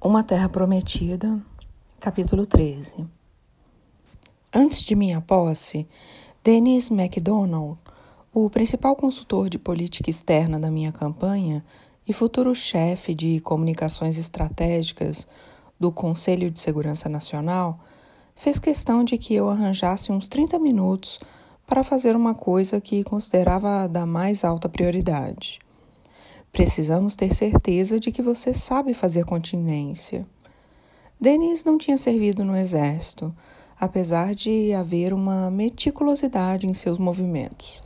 Uma Terra Prometida, capítulo 13. Antes de minha posse, Dennis MacDonald, o principal consultor de política externa da minha campanha e futuro chefe de comunicações estratégicas do Conselho de Segurança Nacional, fez questão de que eu arranjasse uns 30 minutos para fazer uma coisa que considerava da mais alta prioridade. Precisamos ter certeza de que você sabe fazer continência. Denis não tinha servido no exército, apesar de haver uma meticulosidade em seus movimentos,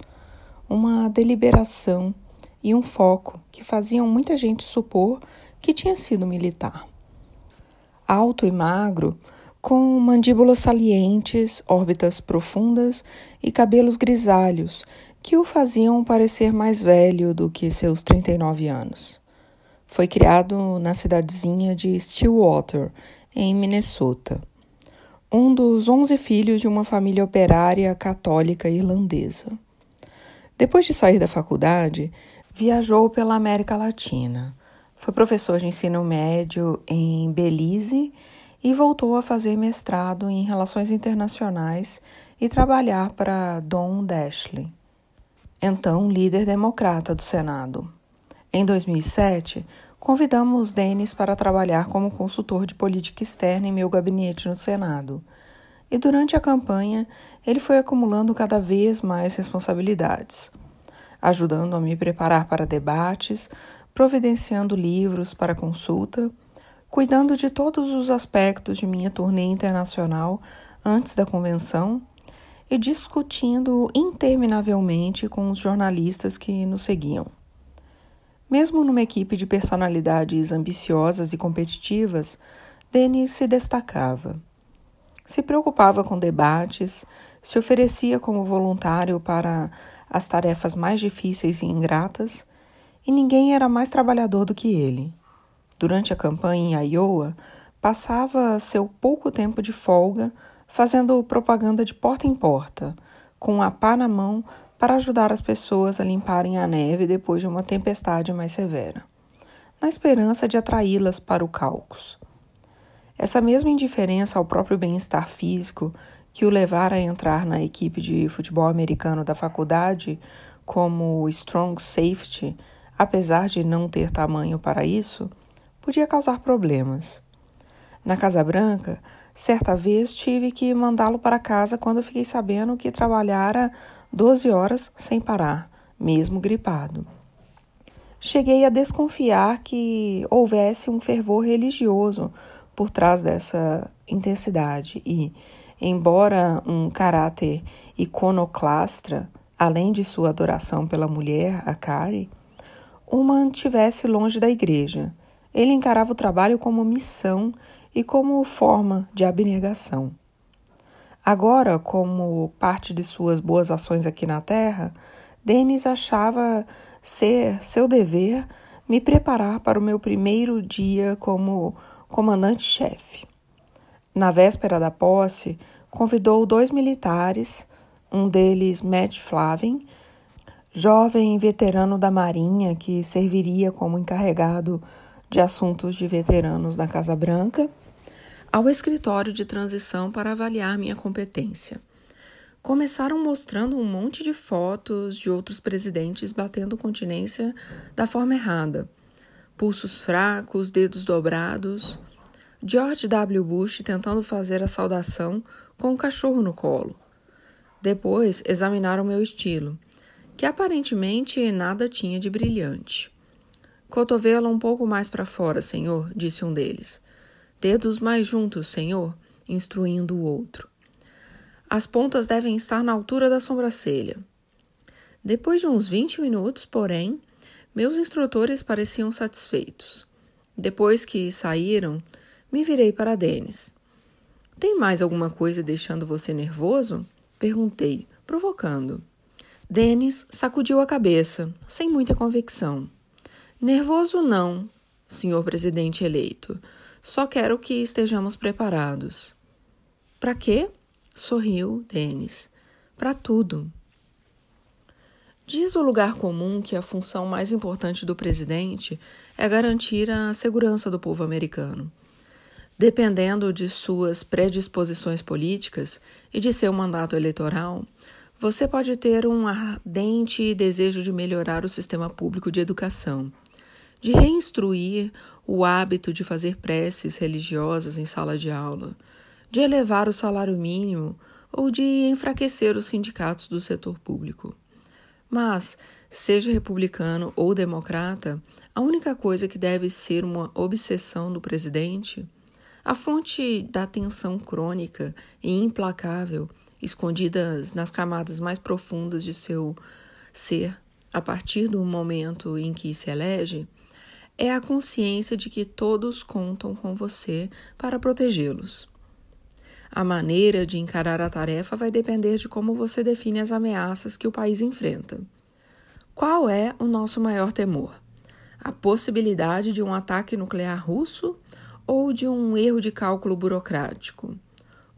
uma deliberação e um foco que faziam muita gente supor que tinha sido militar. Alto e magro, com mandíbulas salientes, órbitas profundas e cabelos grisalhos que o faziam parecer mais velho do que seus 39 anos. Foi criado na cidadezinha de Stillwater, em Minnesota. Um dos onze filhos de uma família operária católica irlandesa. Depois de sair da faculdade, viajou pela América Latina. Foi professor de ensino médio em Belize e voltou a fazer mestrado em Relações Internacionais e trabalhar para Don Dashley então líder democrata do Senado. Em 2007, convidamos Denis para trabalhar como consultor de política externa em meu gabinete no Senado. E durante a campanha, ele foi acumulando cada vez mais responsabilidades, ajudando a me preparar para debates, providenciando livros para consulta, cuidando de todos os aspectos de minha turnê internacional antes da convenção e discutindo interminavelmente com os jornalistas que nos seguiam. Mesmo numa equipe de personalidades ambiciosas e competitivas, Denis se destacava. Se preocupava com debates, se oferecia como voluntário para as tarefas mais difíceis e ingratas, e ninguém era mais trabalhador do que ele. Durante a campanha em Iowa, passava seu pouco tempo de folga fazendo propaganda de porta em porta, com a pá na mão para ajudar as pessoas a limparem a neve depois de uma tempestade mais severa, na esperança de atraí-las para o Caucus. Essa mesma indiferença ao próprio bem-estar físico que o levara a entrar na equipe de futebol americano da faculdade como strong safety, apesar de não ter tamanho para isso, podia causar problemas. Na Casa Branca, Certa vez tive que mandá-lo para casa quando fiquei sabendo que trabalhara 12 horas sem parar, mesmo gripado. Cheguei a desconfiar que houvesse um fervor religioso por trás dessa intensidade e, embora um caráter iconoclastra, além de sua adoração pela mulher, a Carrie, o mantivesse longe da igreja. Ele encarava o trabalho como missão e como forma de abnegação. Agora, como parte de suas boas ações aqui na Terra, Denis achava ser seu dever me preparar para o meu primeiro dia como comandante-chefe. Na véspera da posse, convidou dois militares, um deles Matt Flavin, jovem veterano da Marinha que serviria como encarregado de assuntos de veteranos da Casa Branca, ao escritório de transição para avaliar minha competência. Começaram mostrando um monte de fotos de outros presidentes batendo continência da forma errada. Pulsos fracos, dedos dobrados. George W. Bush tentando fazer a saudação com o cachorro no colo. Depois examinaram meu estilo, que aparentemente nada tinha de brilhante. Cotovelo um pouco mais para fora, senhor, disse um deles. Dedos mais juntos, Senhor, instruindo o outro. As pontas devem estar na altura da sobrancelha. Depois de uns 20 minutos, porém, meus instrutores pareciam satisfeitos. Depois que saíram, me virei para Denis. Tem mais alguma coisa deixando você nervoso? Perguntei, provocando. Denis sacudiu a cabeça, sem muita convicção. Nervoso não, senhor presidente eleito. Só quero que estejamos preparados. Para quê? Sorriu Denis. Para tudo. Diz o lugar comum que a função mais importante do presidente é garantir a segurança do povo americano. Dependendo de suas predisposições políticas e de seu mandato eleitoral, você pode ter um ardente desejo de melhorar o sistema público de educação, de reinstruir o hábito de fazer preces religiosas em sala de aula, de elevar o salário mínimo ou de enfraquecer os sindicatos do setor público. Mas, seja republicano ou democrata, a única coisa que deve ser uma obsessão do presidente, a fonte da tensão crônica e implacável escondidas nas camadas mais profundas de seu ser, a partir do momento em que se elege, é a consciência de que todos contam com você para protegê-los. A maneira de encarar a tarefa vai depender de como você define as ameaças que o país enfrenta. Qual é o nosso maior temor? A possibilidade de um ataque nuclear russo ou de um erro de cálculo burocrático?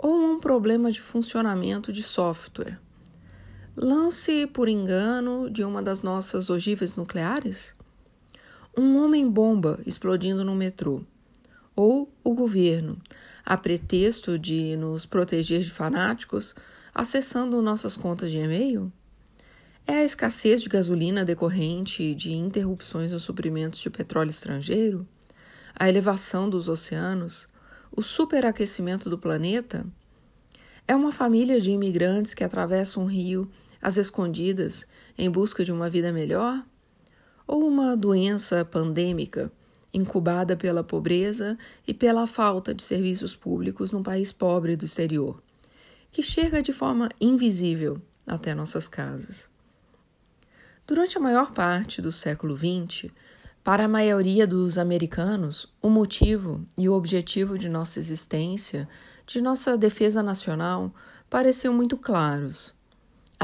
ou um problema de funcionamento de software. Lance por engano de uma das nossas ogivas nucleares? Um homem-bomba explodindo no metrô. Ou o governo, a pretexto de nos proteger de fanáticos, acessando nossas contas de e-mail? É a escassez de gasolina decorrente de interrupções nos suprimentos de petróleo estrangeiro? A elevação dos oceanos? o superaquecimento do planeta é uma família de imigrantes que atravessam um rio às escondidas em busca de uma vida melhor? Ou uma doença pandêmica incubada pela pobreza e pela falta de serviços públicos num país pobre do exterior, que chega de forma invisível até nossas casas? Durante a maior parte do século XX, para a maioria dos americanos, o motivo e o objetivo de nossa existência, de nossa defesa nacional, pareciam muito claros.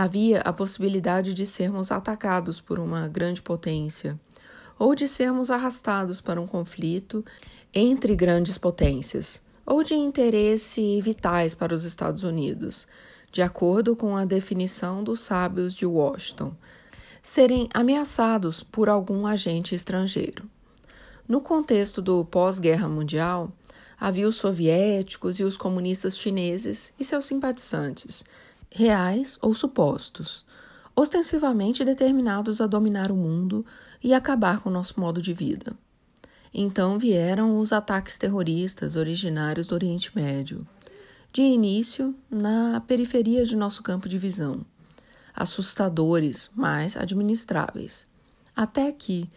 Havia a possibilidade de sermos atacados por uma grande potência, ou de sermos arrastados para um conflito entre grandes potências, ou de interesse vitais para os Estados Unidos, de acordo com a definição dos sábios de Washington serem ameaçados por algum agente estrangeiro. No contexto do pós-guerra mundial, havia os soviéticos e os comunistas chineses e seus simpatizantes, reais ou supostos, ostensivamente determinados a dominar o mundo e acabar com o nosso modo de vida. Então vieram os ataques terroristas originários do Oriente Médio, de início na periferia de nosso campo de visão assustadores, mas administráveis. Até que,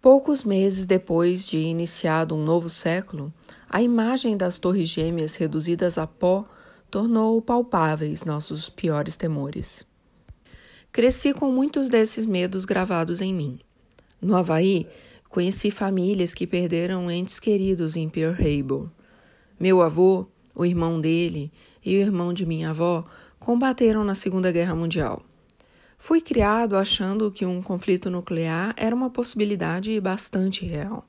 poucos meses depois de iniciado um novo século, a imagem das Torres Gêmeas reduzidas a pó tornou palpáveis nossos piores temores. Cresci com muitos desses medos gravados em mim. No Havaí, conheci famílias que perderam entes queridos em Pearl Harbor. Meu avô, o irmão dele e o irmão de minha avó combateram na Segunda Guerra Mundial. Fui criado achando que um conflito nuclear era uma possibilidade bastante real.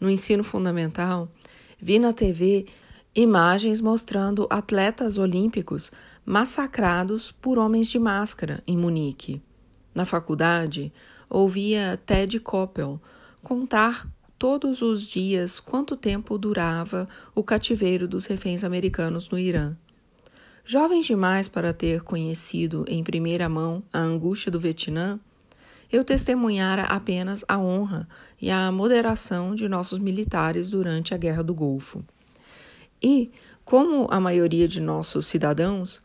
No ensino fundamental, vi na TV imagens mostrando atletas olímpicos massacrados por homens de máscara em Munique. Na faculdade, ouvia Ted Koppel contar todos os dias quanto tempo durava o cativeiro dos reféns americanos no Irã. Jovens demais para ter conhecido em primeira mão a angústia do Vietnã, eu testemunhara apenas a honra e a moderação de nossos militares durante a Guerra do Golfo. E, como a maioria de nossos cidadãos,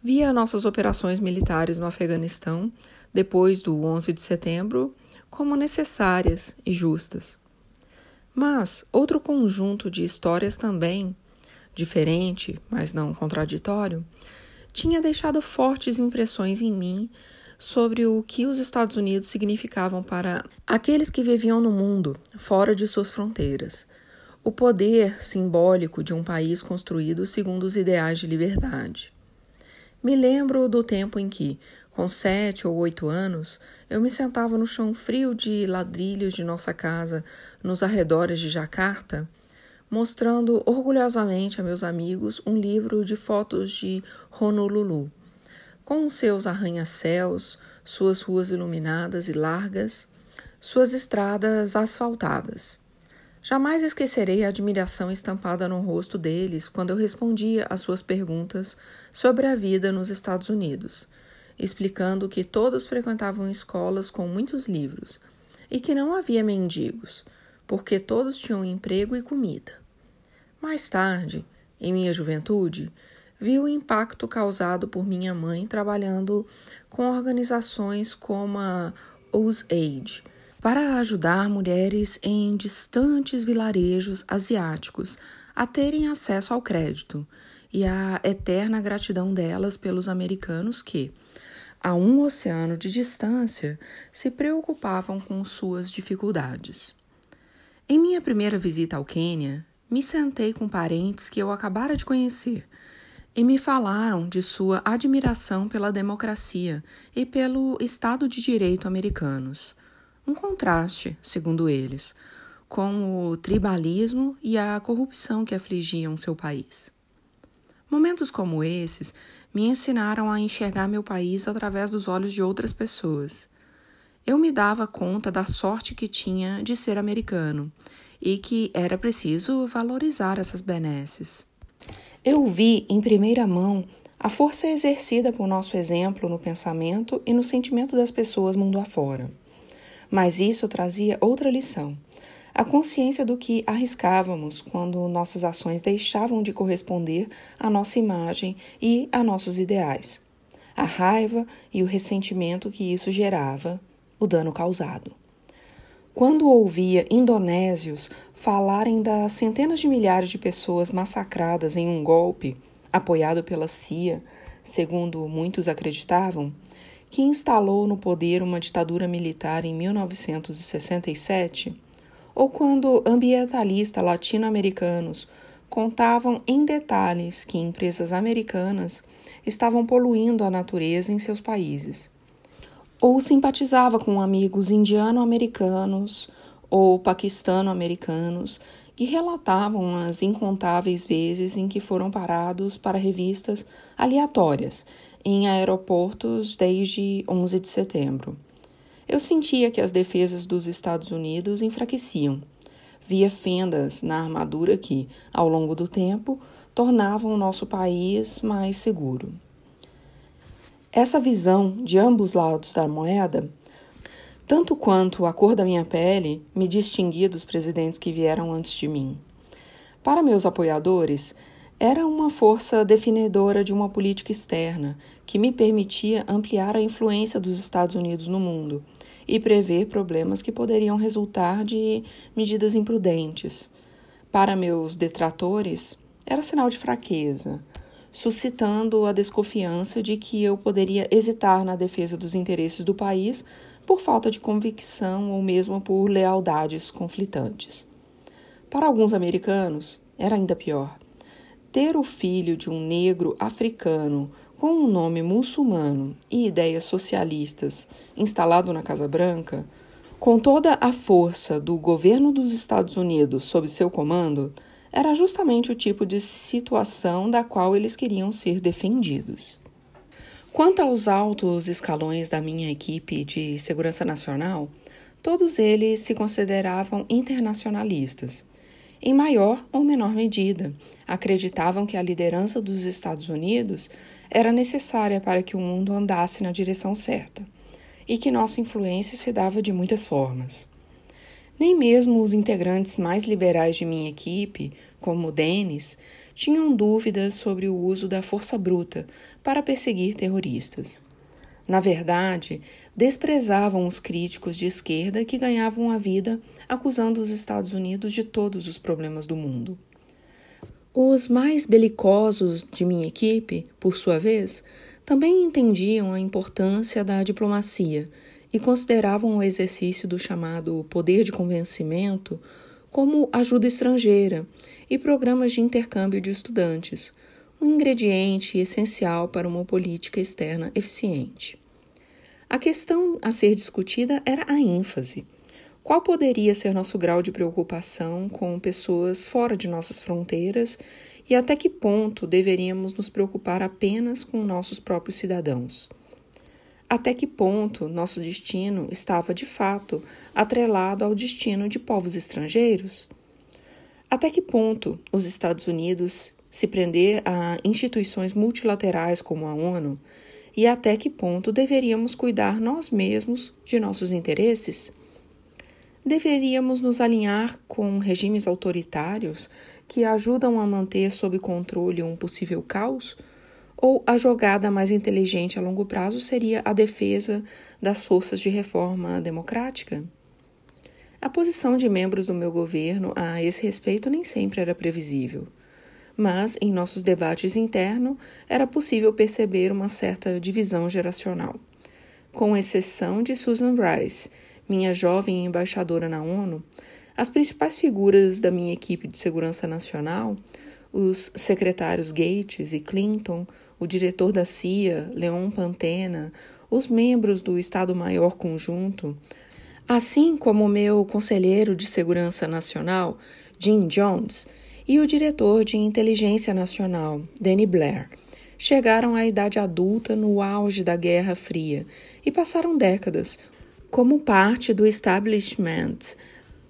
via nossas operações militares no Afeganistão, depois do 11 de setembro, como necessárias e justas. Mas outro conjunto de histórias também diferente, mas não contraditório, tinha deixado fortes impressões em mim sobre o que os Estados Unidos significavam para aqueles que viviam no mundo, fora de suas fronteiras. O poder simbólico de um país construído segundo os ideais de liberdade. Me lembro do tempo em que, com sete ou oito anos, eu me sentava no chão frio de ladrilhos de nossa casa nos arredores de Jacarta mostrando orgulhosamente a meus amigos um livro de fotos de Honolulu, com seus arranha-céus, suas ruas iluminadas e largas, suas estradas asfaltadas. Jamais esquecerei a admiração estampada no rosto deles quando eu respondia às suas perguntas sobre a vida nos Estados Unidos, explicando que todos frequentavam escolas com muitos livros e que não havia mendigos, porque todos tinham emprego e comida. Mais tarde, em minha juventude, vi o impacto causado por minha mãe trabalhando com organizações como a Age para ajudar mulheres em distantes vilarejos asiáticos a terem acesso ao crédito e a eterna gratidão delas pelos americanos que, a um oceano de distância, se preocupavam com suas dificuldades. Em minha primeira visita ao Quênia, me sentei com parentes que eu acabara de conhecer e me falaram de sua admiração pela democracia e pelo Estado de Direito americanos um contraste, segundo eles, com o tribalismo e a corrupção que afligiam seu país. Momentos como esses me ensinaram a enxergar meu país através dos olhos de outras pessoas. Eu me dava conta da sorte que tinha de ser americano e que era preciso valorizar essas benesses. Eu vi em primeira mão a força exercida por nosso exemplo no pensamento e no sentimento das pessoas mundo afora. Mas isso trazia outra lição. A consciência do que arriscávamos quando nossas ações deixavam de corresponder à nossa imagem e a nossos ideais. A raiva e o ressentimento que isso gerava, o dano causado. Quando ouvia indonésios falarem das centenas de milhares de pessoas massacradas em um golpe apoiado pela CIA, segundo muitos acreditavam, que instalou no poder uma ditadura militar em 1967, ou quando ambientalistas latino-americanos contavam em detalhes que empresas americanas estavam poluindo a natureza em seus países. Ou simpatizava com amigos indiano-americanos ou paquistano-americanos que relatavam as incontáveis vezes em que foram parados para revistas aleatórias em aeroportos desde 11 de setembro. Eu sentia que as defesas dos Estados Unidos enfraqueciam. Via fendas na armadura que, ao longo do tempo, tornavam o nosso país mais seguro. Essa visão de ambos lados da moeda, tanto quanto a cor da minha pele, me distinguia dos presidentes que vieram antes de mim. Para meus apoiadores, era uma força definidora de uma política externa que me permitia ampliar a influência dos Estados Unidos no mundo e prever problemas que poderiam resultar de medidas imprudentes. Para meus detratores, era sinal de fraqueza, suscitando a desconfiança de que eu poderia hesitar na defesa dos interesses do país por falta de convicção ou mesmo por lealdades conflitantes. Para alguns americanos, era ainda pior. Ter o filho de um negro africano com um nome muçulmano e ideias socialistas instalado na Casa Branca, com toda a força do governo dos Estados Unidos sob seu comando, era justamente o tipo de situação da qual eles queriam ser defendidos. Quanto aos altos escalões da minha equipe de segurança nacional, todos eles se consideravam internacionalistas em maior ou menor medida, acreditavam que a liderança dos Estados Unidos era necessária para que o mundo andasse na direção certa e que nossa influência se dava de muitas formas. Nem mesmo os integrantes mais liberais de minha equipe, como o Denis, tinham dúvidas sobre o uso da força bruta para perseguir terroristas. Na verdade, desprezavam os críticos de esquerda que ganhavam a vida acusando os Estados Unidos de todos os problemas do mundo. Os mais belicosos de minha equipe, por sua vez, também entendiam a importância da diplomacia e consideravam o exercício do chamado poder de convencimento como ajuda estrangeira e programas de intercâmbio de estudantes, um ingrediente essencial para uma política externa eficiente. A questão a ser discutida era a ênfase. Qual poderia ser nosso grau de preocupação com pessoas fora de nossas fronteiras e até que ponto deveríamos nos preocupar apenas com nossos próprios cidadãos? Até que ponto nosso destino estava de fato atrelado ao destino de povos estrangeiros? Até que ponto os Estados Unidos se prender a instituições multilaterais como a ONU e até que ponto deveríamos cuidar nós mesmos de nossos interesses? Deveríamos nos alinhar com regimes autoritários que ajudam a manter sob controle um possível caos? Ou a jogada mais inteligente a longo prazo seria a defesa das forças de reforma democrática? A posição de membros do meu governo a esse respeito nem sempre era previsível mas em nossos debates internos era possível perceber uma certa divisão geracional. Com exceção de Susan Rice, minha jovem embaixadora na ONU, as principais figuras da minha equipe de segurança nacional, os secretários Gates e Clinton, o diretor da CIA, Leon Pantena, os membros do Estado-Maior Conjunto, assim como meu conselheiro de segurança nacional, Jim Jones, e o diretor de inteligência nacional, Danny Blair, chegaram à idade adulta no auge da Guerra Fria e passaram décadas como parte do establishment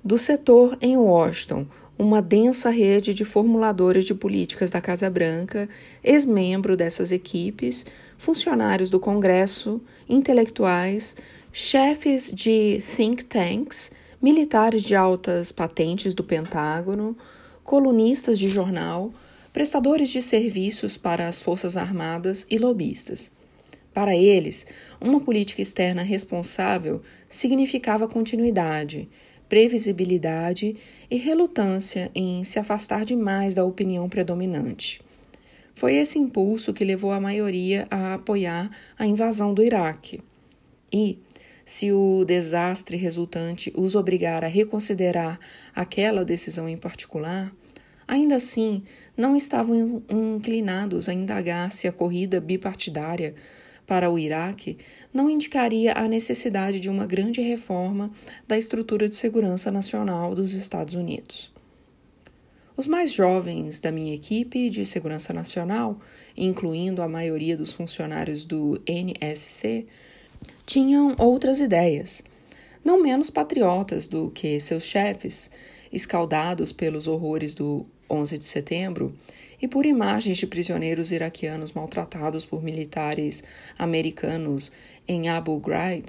do setor em Washington, uma densa rede de formuladores de políticas da Casa Branca, ex-membro dessas equipes, funcionários do Congresso, intelectuais, chefes de think tanks, militares de altas patentes do Pentágono, colunistas de jornal, prestadores de serviços para as Forças Armadas e lobistas. Para eles, uma política externa responsável significava continuidade, previsibilidade e relutância em se afastar demais da opinião predominante. Foi esse impulso que levou a maioria a apoiar a invasão do Iraque. E, se o desastre resultante os obrigar a reconsiderar aquela decisão em particular, ainda assim não estavam inclinados a indagar se a corrida bipartidária para o Iraque não indicaria a necessidade de uma grande reforma da estrutura de segurança nacional dos Estados Unidos. Os mais jovens da minha equipe de segurança nacional, incluindo a maioria dos funcionários do NSC, tinham outras ideias, não menos patriotas do que seus chefes, escaldados pelos horrores do 11 de setembro e por imagens de prisioneiros iraquianos maltratados por militares americanos em Abu Ghraib,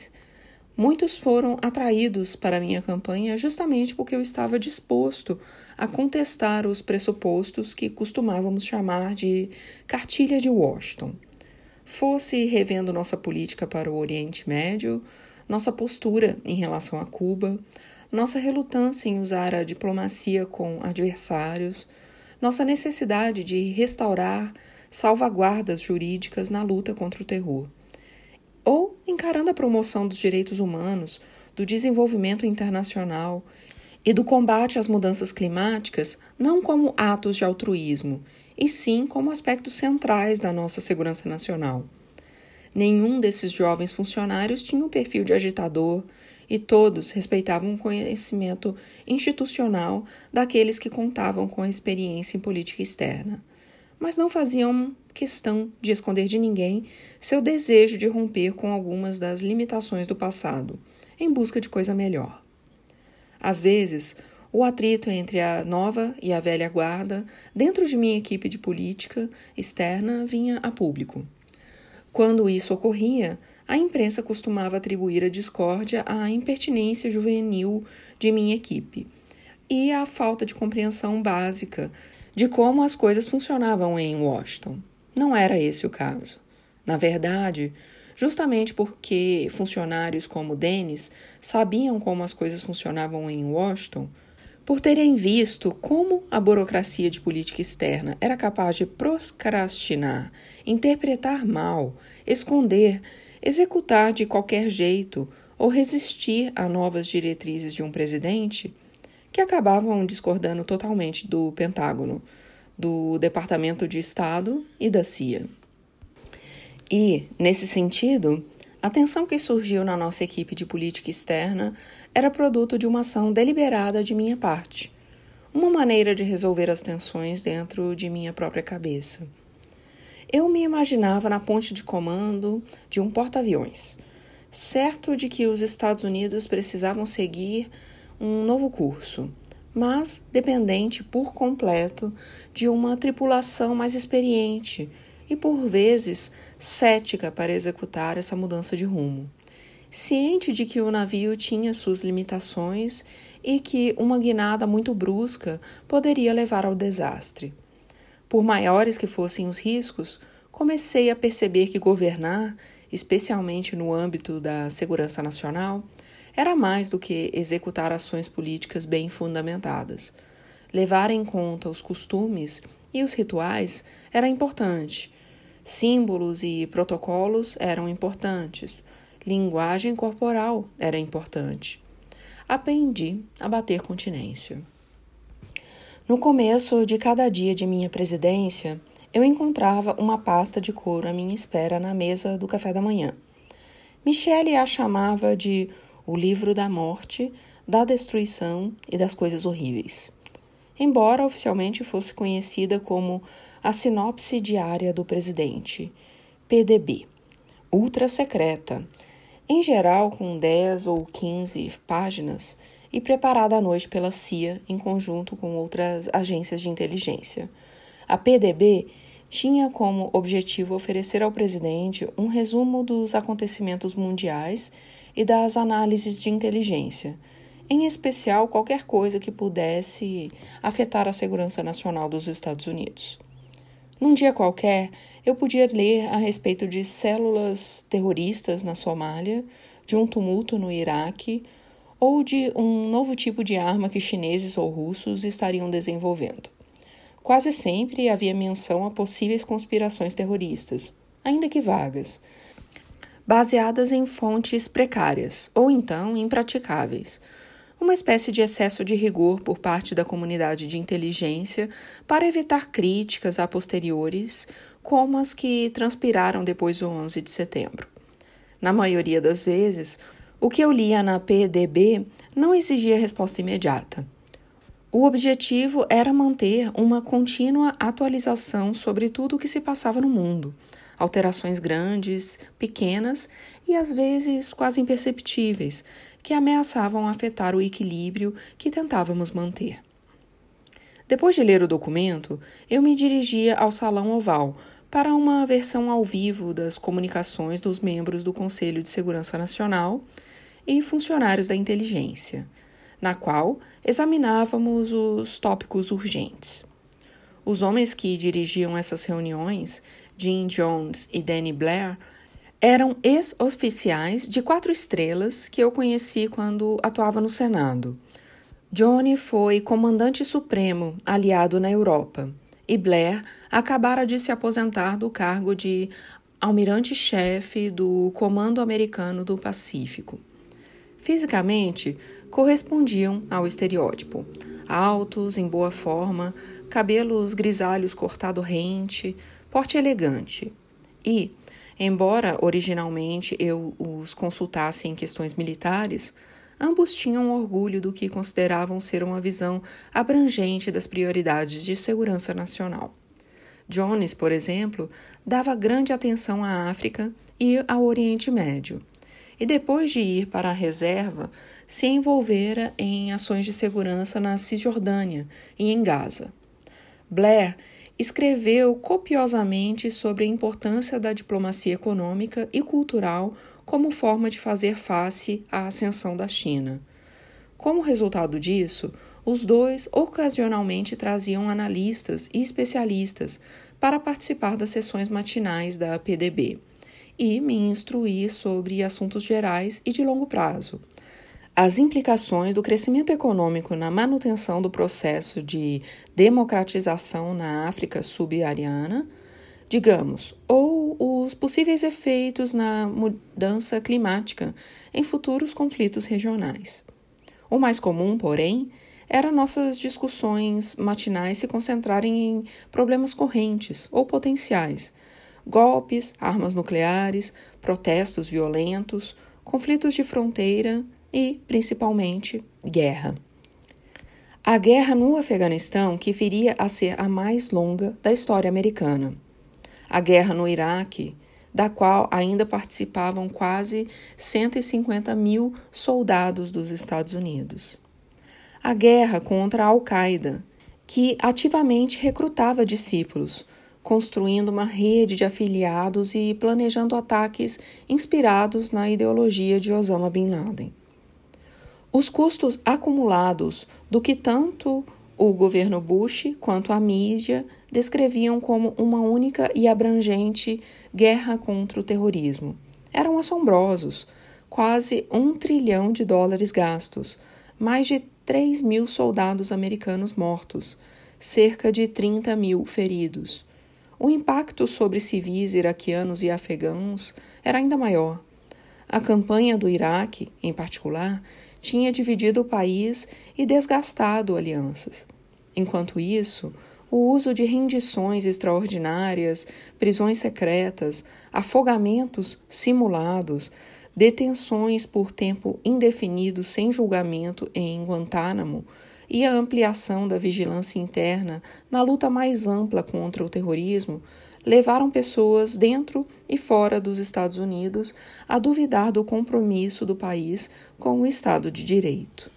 muitos foram atraídos para minha campanha justamente porque eu estava disposto a contestar os pressupostos que costumávamos chamar de cartilha de Washington fosse revendo nossa política para o Oriente Médio, nossa postura em relação a Cuba, nossa relutância em usar a diplomacia com adversários, nossa necessidade de restaurar salvaguardas jurídicas na luta contra o terror, ou encarando a promoção dos direitos humanos, do desenvolvimento internacional e do combate às mudanças climáticas não como atos de altruísmo, e sim como aspectos centrais da nossa segurança nacional. Nenhum desses jovens funcionários tinha um perfil de agitador e todos respeitavam o conhecimento institucional daqueles que contavam com a experiência em política externa, mas não faziam questão de esconder de ninguém seu desejo de romper com algumas das limitações do passado, em busca de coisa melhor. Às vezes, o atrito entre a nova e a velha guarda, dentro de minha equipe de política externa, vinha a público. Quando isso ocorria, a imprensa costumava atribuir a discórdia à impertinência juvenil de minha equipe e à falta de compreensão básica de como as coisas funcionavam em Washington. Não era esse o caso. Na verdade, justamente porque funcionários como Dennis sabiam como as coisas funcionavam em Washington, por terem visto como a burocracia de política externa era capaz de procrastinar, interpretar mal, esconder, executar de qualquer jeito ou resistir a novas diretrizes de um presidente, que acabavam discordando totalmente do Pentágono, do Departamento de Estado e da CIA. E, nesse sentido, a tensão que surgiu na nossa equipe de política externa era produto de uma ação deliberada de minha parte, uma maneira de resolver as tensões dentro de minha própria cabeça. Eu me imaginava na ponte de comando de um porta-aviões, certo de que os Estados Unidos precisavam seguir um novo curso, mas dependente por completo de uma tripulação mais experiente e, por vezes, cética para executar essa mudança de rumo. Ciente de que o navio tinha suas limitações e que uma guinada muito brusca poderia levar ao desastre. Por maiores que fossem os riscos, comecei a perceber que governar, especialmente no âmbito da segurança nacional, era mais do que executar ações políticas bem fundamentadas. Levar em conta os costumes e os rituais era importante. Símbolos e protocolos eram importantes. Linguagem corporal era importante. Aprendi a bater continência. No começo de cada dia de minha presidência, eu encontrava uma pasta de couro à minha espera na mesa do café da manhã. Michele a chamava de o livro da morte, da destruição e das coisas horríveis. Embora oficialmente fosse conhecida como a sinopse diária do presidente, PDB, ultra secreta, em geral com 10 ou 15 páginas e preparada à noite pela CIA em conjunto com outras agências de inteligência. A PDB tinha como objetivo oferecer ao presidente um resumo dos acontecimentos mundiais e das análises de inteligência, em especial qualquer coisa que pudesse afetar a segurança nacional dos Estados Unidos. Num dia qualquer, eu podia ler a respeito de células terroristas na Somália, de um tumulto no Iraque ou de um novo tipo de arma que chineses ou russos estariam desenvolvendo. Quase sempre havia menção a possíveis conspirações terroristas, ainda que vagas, baseadas em fontes precárias ou então impraticáveis. Uma espécie de excesso de rigor por parte da comunidade de inteligência para evitar críticas a posteriores, como as que transpiraram depois do 11 de setembro. Na maioria das vezes, o que eu lia na PDB não exigia resposta imediata. O objetivo era manter uma contínua atualização sobre tudo o que se passava no mundo, alterações grandes, pequenas e às vezes quase imperceptíveis, que ameaçavam afetar o equilíbrio que tentávamos manter. Depois de ler o documento, eu me dirigia ao Salão Oval para uma versão ao vivo das comunicações dos membros do Conselho de Segurança Nacional e funcionários da inteligência, na qual examinávamos os tópicos urgentes. Os homens que dirigiam essas reuniões Jim Jones e Danny Blair, eram ex-oficiais de quatro estrelas que eu conheci quando atuava no Senado. Johnny foi comandante supremo aliado na Europa e Blair acabara de se aposentar do cargo de almirante-chefe do Comando Americano do Pacífico. Fisicamente, correspondiam ao estereótipo: altos, em boa forma, cabelos grisalhos cortado rente, porte elegante. E, embora originalmente eu os consultasse em questões militares, ambos tinham orgulho do que consideravam ser uma visão abrangente das prioridades de segurança nacional. Jones, por exemplo, dava grande atenção à África e ao Oriente Médio, e depois de ir para a reserva, se envolvera em ações de segurança na Cisjordânia e em Gaza. Blair escreveu copiosamente sobre a importância da diplomacia econômica e cultural como forma de fazer face à ascensão da China. Como resultado disso, os dois ocasionalmente traziam analistas e especialistas para participar das sessões matinais da PDB e me instruir sobre assuntos gerais e de longo prazo, as implicações do crescimento econômico na manutenção do processo de democratização na África subsaariana, digamos, ou os possíveis efeitos na mudança climática em futuros conflitos regionais. O mais comum, porém, era nossas discussões matinais se concentrarem em problemas correntes ou potenciais, golpes, armas nucleares, protestos violentos, conflitos de fronteira e, principalmente, guerra. A guerra no Afeganistão, que viria a ser a mais longa da história americana. A guerra no Iraque, da qual ainda participavam quase 150 mil soldados dos Estados Unidos. a guerra contra a Al-Qaeda, que ativamente recrutava discípulos, construindo uma rede de afiliados e planejando ataques inspirados na ideologia de Osama Bin Laden. Os custos acumulados do que tanto o governo Bush quanto a mídia descreviam como uma única e abrangente guerra contra o terrorismo eram assombrosos. Quase um trilhão de dólares gastos, mais de 3 mil soldados americanos mortos, cerca de 30 mil feridos. O impacto sobre civis iraquianos e afegãos era ainda maior. A campanha do Iraque, em particular, tinha dividido o país e desgastado alianças. Enquanto isso, o uso de rendições extraordinárias, prisões secretas, afogamentos simulados, detenções por tempo indefinido sem julgamento em Guantánamo e a ampliação da vigilância interna na luta mais ampla contra o terrorismo levaram pessoas dentro e fora dos Estados Unidos a duvidar do compromisso do país com o Estado de Direito.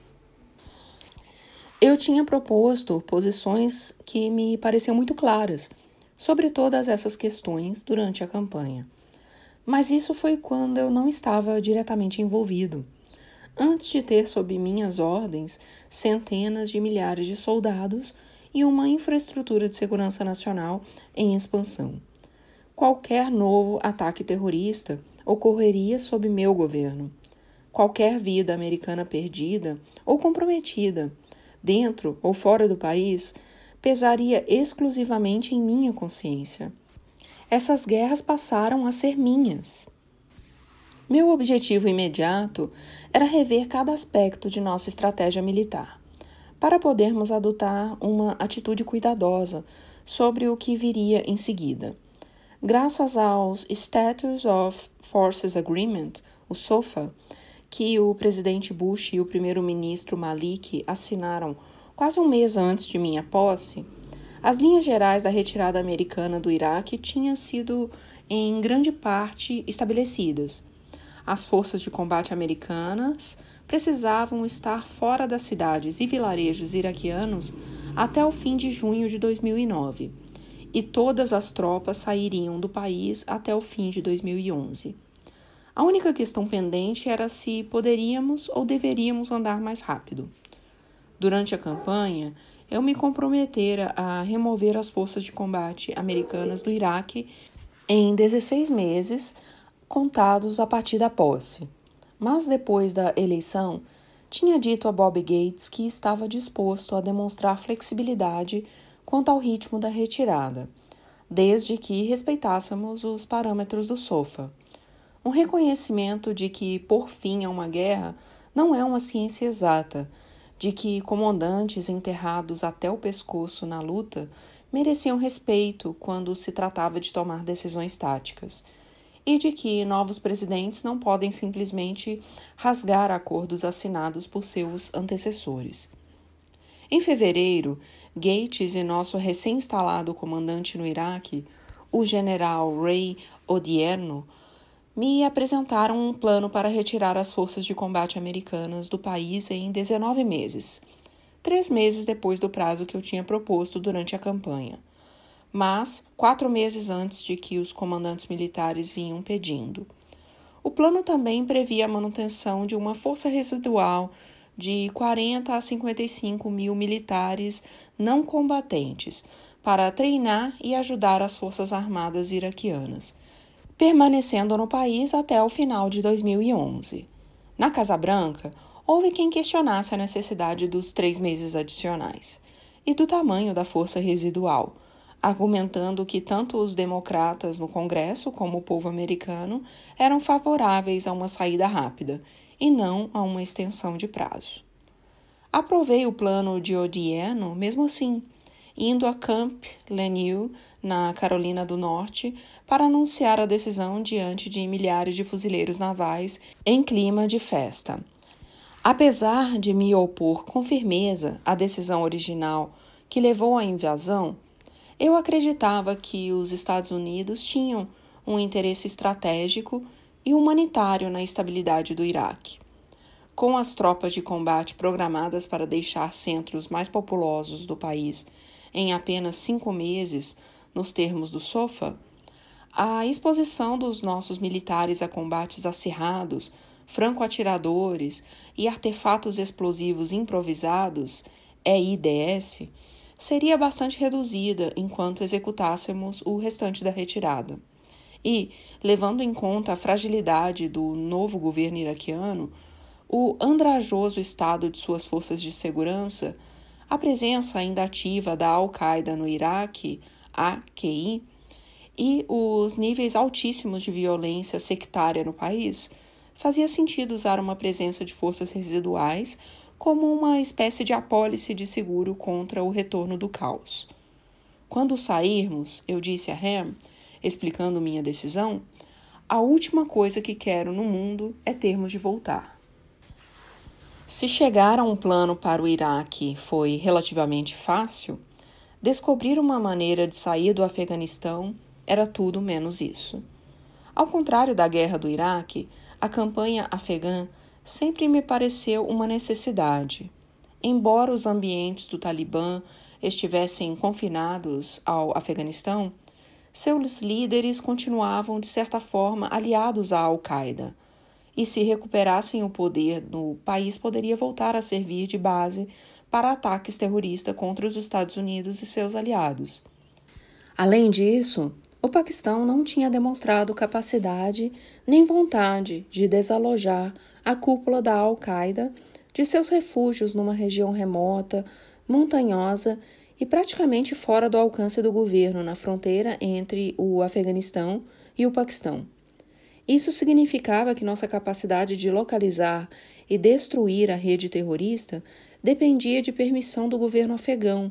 Eu tinha proposto posições que me pareciam muito claras sobre todas essas questões durante a campanha. Mas isso foi quando eu não estava diretamente envolvido. Antes de ter sob minhas ordens centenas de milhares de soldados e uma infraestrutura de segurança nacional em expansão. Qualquer novo ataque terrorista ocorreria sob meu governo. Qualquer vida americana perdida ou comprometida dentro ou fora do país, pesaria exclusivamente em minha consciência. Essas guerras passaram a ser minhas. Meu objetivo imediato era rever cada aspecto de nossa estratégia militar, para podermos adotar uma atitude cuidadosa sobre o que viria em seguida. Graças aos Status of Forces Agreement, o SOFA, que o presidente Bush e o primeiro-ministro Malik assinaram quase um mês antes de minha posse, as linhas gerais da retirada americana do Iraque tinham sido, em grande parte, estabelecidas. As forças de combate americanas precisavam estar fora das cidades e vilarejos iraquianos até o fim de junho de 2009, e todas as tropas sairiam do país até o fim de 2011. A única questão pendente era se poderíamos ou deveríamos andar mais rápido. Durante a campanha, eu me comprometera a remover as forças de combate americanas do Iraque em 16 meses, contados a partir da posse. Mas depois da eleição, tinha dito a Bob Gates que estava disposto a demonstrar flexibilidade quanto ao ritmo da retirada, desde que respeitássemos os parâmetros do SOFA. Um reconhecimento de que por fim a uma guerra não é uma ciência exata, de que comandantes enterrados até o pescoço na luta mereciam respeito quando se tratava de tomar decisões táticas, e de que novos presidentes não podem simplesmente rasgar acordos assinados por seus antecessores. Em fevereiro, Gates e nosso recém-instalado comandante no Iraque, o general Ray Odierno, me apresentaram um plano para retirar as forças de combate americanas do país em 19 meses, três meses depois do prazo que eu tinha proposto durante a campanha, mas quatro meses antes de que os comandantes militares vinham pedindo. O plano também previa a manutenção de uma força residual de 40 a 55 mil militares não combatentes para treinar e ajudar as forças armadas iraquianas permanecendo no país até o final de 2011. Na Casa Branca, houve quem questionasse a necessidade dos três meses adicionais e do tamanho da força residual, argumentando que tanto os democratas no Congresso como o povo americano eram favoráveis a uma saída rápida e não a uma extensão de prazo. Aprovei o plano de Odieno mesmo assim, indo a Camp Lenew na Carolina do Norte, para anunciar a decisão diante de milhares de fuzileiros navais em clima de festa. Apesar de me opor com firmeza à decisão original que levou à invasão, eu acreditava que os Estados Unidos tinham um interesse estratégico e humanitário na estabilidade do Iraque. com as tropas de combate programadas para deixar centros mais populosos do país em apenas cinco meses, nos termos do SOFA, a exposição dos nossos militares a combates acirrados, franco-atiradores e artefatos explosivos improvisados, EIDS, seria bastante reduzida enquanto executássemos o restante da retirada. E, levando em conta a fragilidade do novo governo iraquiano, o andrajoso estado de suas forças de segurança, a presença ainda ativa da Al-Qaeda no Iraque, AQI, e os níveis altíssimos de violência sectária no país, fazia sentido usar uma presença de forças residuais como uma espécie de apólice de seguro contra o retorno do caos. Quando sairmos, eu disse a Ham, explicando minha decisão, a última coisa que quero no mundo é termos de voltar. Se chegar a um plano para o Iraque foi relativamente fácil, descobrir uma maneira de sair do Afeganistão era tudo menos isso. Ao contrário da guerra do Iraque, a campanha afegã sempre me pareceu uma necessidade. Embora os ambientes do Talibã estivessem confinados ao Afeganistão, seus líderes continuavam, de certa forma, aliados à Al-Qaeda. E se recuperassem o poder no país, poderia voltar a servir de base para ataques terroristas contra os Estados Unidos e seus aliados. Além disso, o Paquistão não tinha demonstrado capacidade nem vontade de desalojar a cúpula da Al-Qaeda de seus refúgios numa região remota, montanhosa e praticamente fora do alcance do governo na fronteira entre o Afeganistão e o Paquistão. Isso significava que nossa capacidade de localizar e destruir a rede terrorista dependia de permissão do governo afegão,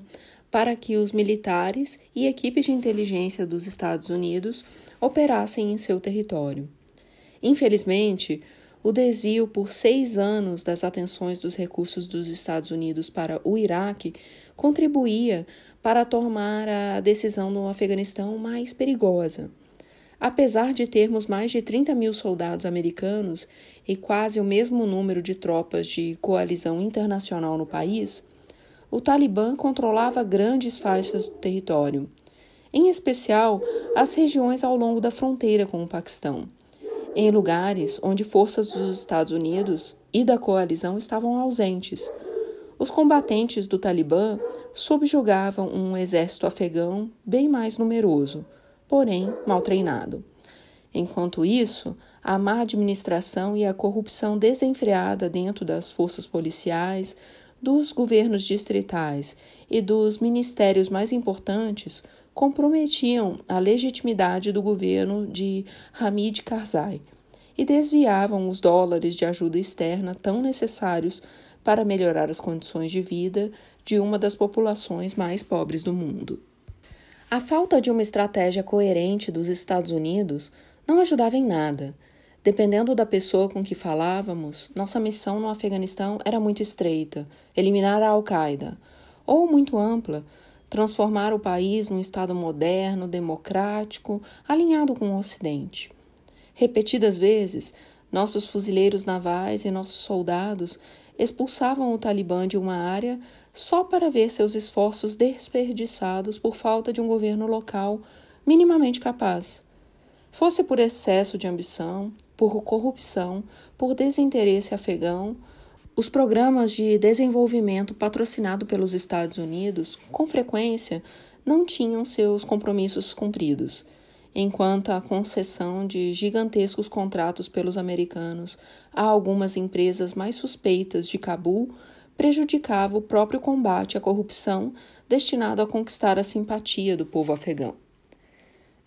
para que os militares e equipes de inteligência dos Estados Unidos operassem em seu território. Infelizmente, o desvio por seis anos das atenções dos recursos dos Estados Unidos para o Iraque contribuía para tornar a decisão no Afeganistão mais perigosa. Apesar de termos mais de 30 mil soldados americanos e quase o mesmo número de tropas de coalizão internacional no país, o Talibã controlava grandes faixas do território, em especial as regiões ao longo da fronteira com o Paquistão, em lugares onde forças dos Estados Unidos e da coalizão estavam ausentes. Os combatentes do Talibã subjugavam um exército afegão bem mais numeroso, porém mal treinado. Enquanto isso, a má administração e a corrupção desenfreada dentro das forças policiais, dos governos distritais e dos ministérios mais importantes comprometiam a legitimidade do governo de Hamid Karzai e desviavam os dólares de ajuda externa tão necessários para melhorar as condições de vida de uma das populações mais pobres do mundo. A falta de uma estratégia coerente dos Estados Unidos não ajudava em nada Dependendo da pessoa com que falávamos, nossa missão no Afeganistão era muito estreita eliminar a Al-Qaeda, ou muito ampla transformar o país num Estado moderno, democrático, alinhado com o Ocidente. Repetidas vezes, nossos fuzileiros navais e nossos soldados expulsavam o Talibã de uma área só para ver seus esforços desperdiçados por falta de um governo local minimamente capaz. Fosse por excesso de ambição, por corrupção, por desinteresse afegão, os programas de desenvolvimento patrocinado pelos Estados Unidos, com frequência, não tinham seus compromissos cumpridos, enquanto a concessão de gigantescos contratos pelos americanos a algumas empresas mais suspeitas de Cabul prejudicava o próprio combate à corrupção destinado a conquistar a simpatia do povo afegão.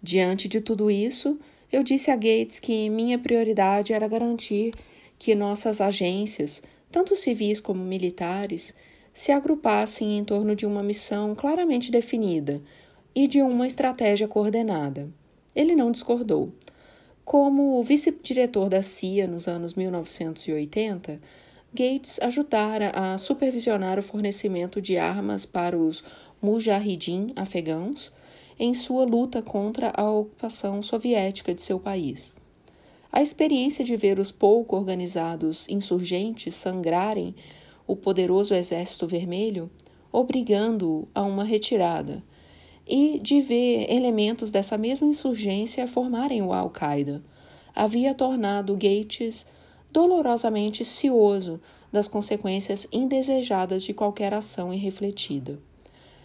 Diante de tudo isso, eu disse a Gates que minha prioridade era garantir que nossas agências, tanto civis como militares, se agrupassem em torno de uma missão claramente definida e de uma estratégia coordenada. Ele não discordou. Como vice-diretor da CIA nos anos 1980, Gates ajudara a supervisionar o fornecimento de armas para os mujahidin afegãos em sua luta contra a ocupação soviética de seu país. A experiência de ver os pouco organizados insurgentes sangrarem o poderoso Exército Vermelho, obrigando-o a uma retirada, e de ver elementos dessa mesma insurgência formarem o Al-Qaeda, havia tornado Gates dolorosamente cioso das consequências indesejadas de qualquer ação irrefletida.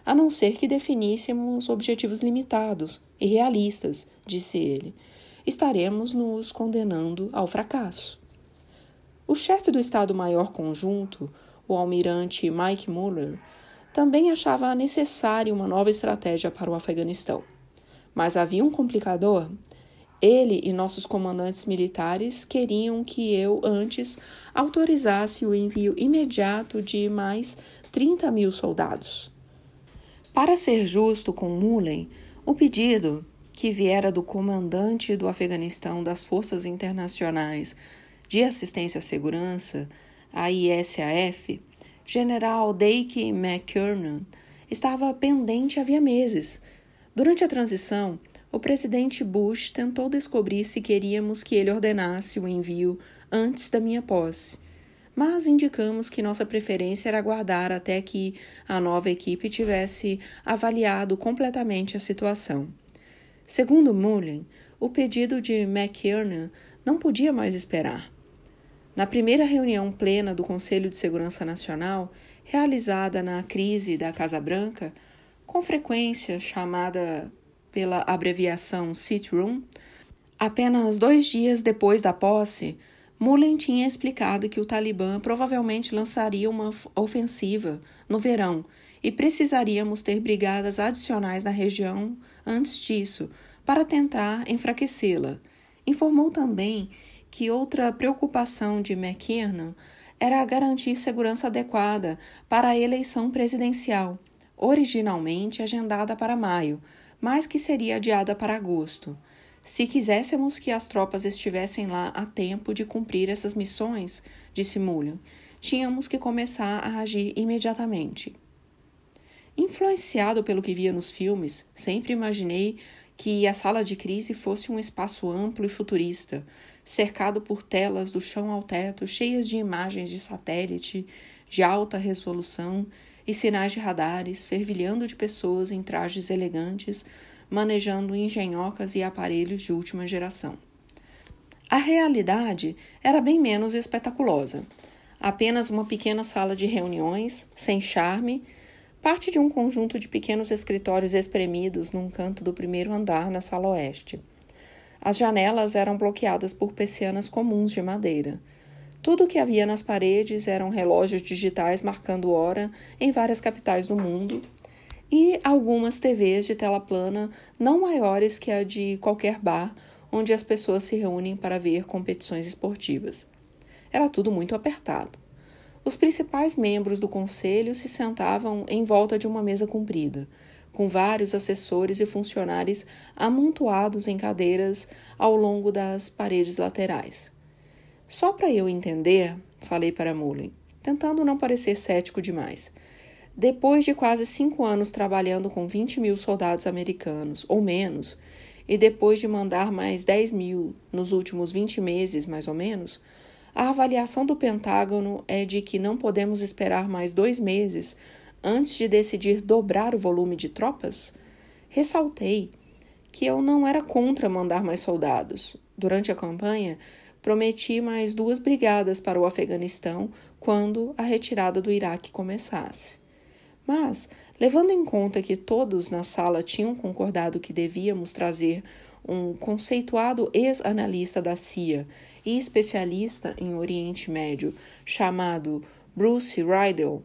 A não ser que definíssemos objetivos limitados e realistas, disse ele, estaremos nos condenando ao fracasso. O chefe do Estado-Maior Conjunto, o almirante Mike Muller, também achava necessária uma nova estratégia para o Afeganistão. Mas havia um complicador ele e nossos comandantes militares queriam que eu antes autorizasse o envio imediato de mais 30 mil soldados. Para ser justo com Mullen, o pedido, que viera do comandante do Afeganistão das Forças Internacionais de Assistência à Segurança, a ISAF, General Dake McKernan, estava pendente havia meses. Durante a transição, o presidente Bush tentou descobrir se queríamos que ele ordenasse o envio antes da minha posse, mas indicamos que nossa preferência era aguardar até que a nova equipe tivesse avaliado completamente a situação. Segundo Mullen, o pedido de McKiernan não podia mais esperar. Na primeira reunião plena do Conselho de Segurança Nacional, realizada na crise da Casa Branca, com frequência chamada pela abreviação Sit Room, apenas dois dias depois da posse, Mullen tinha explicado que o Talibã provavelmente lançaria uma ofensiva no verão e precisaríamos ter brigadas adicionais na região antes disso para tentar enfraquecê-la. Informou também que outra preocupação de McKiernan era garantir segurança adequada para a eleição presidencial, originalmente agendada para maio, mas que seria adiada para agosto. Se quiséssemos que as tropas estivessem lá a tempo de cumprir essas missões, disse Mullen, tínhamos que começar a agir imediatamente. Influenciado pelo que via nos filmes, sempre imaginei que a sala de crise fosse um espaço amplo e futurista, cercado por telas do chão ao teto cheias de imagens de satélite de alta resolução e sinais de radares fervilhando de pessoas em trajes elegantes, manejando engenhocas e aparelhos de última geração. A realidade era bem menos espetaculosa. Apenas uma pequena sala de reuniões, sem charme, parte de um conjunto de pequenos escritórios espremidos num canto do primeiro andar na sala oeste. As janelas eram bloqueadas por persianas comuns de madeira. Tudo o que havia nas paredes eram relógios digitais marcando hora em várias capitais do mundo e algumas TVs de tela plana não maiores que a de qualquer bar onde as pessoas se reúnem para ver competições esportivas. Era tudo muito apertado. Os principais membros do conselho se sentavam em volta de uma mesa comprida, com vários assessores e funcionários amontoados em cadeiras ao longo das paredes laterais. Só para eu entender, falei para Mullen, tentando não parecer cético demais. Depois de quase cinco anos trabalhando com 20 mil soldados americanos, ou menos, e depois de mandar mais 10 mil nos últimos 20 meses, mais ou menos, a avaliação do Pentágono é de que não podemos esperar mais dois meses antes de decidir dobrar o volume de tropas? Ressaltei que eu não era contra mandar mais soldados. Durante a campanha, prometi mais duas brigadas para o Afeganistão quando a retirada do Iraque começasse. Mas, levando em conta que todos na sala tinham concordado que devíamos trazer um conceituado ex-analista da CIA e especialista em Oriente Médio chamado Bruce Rydell,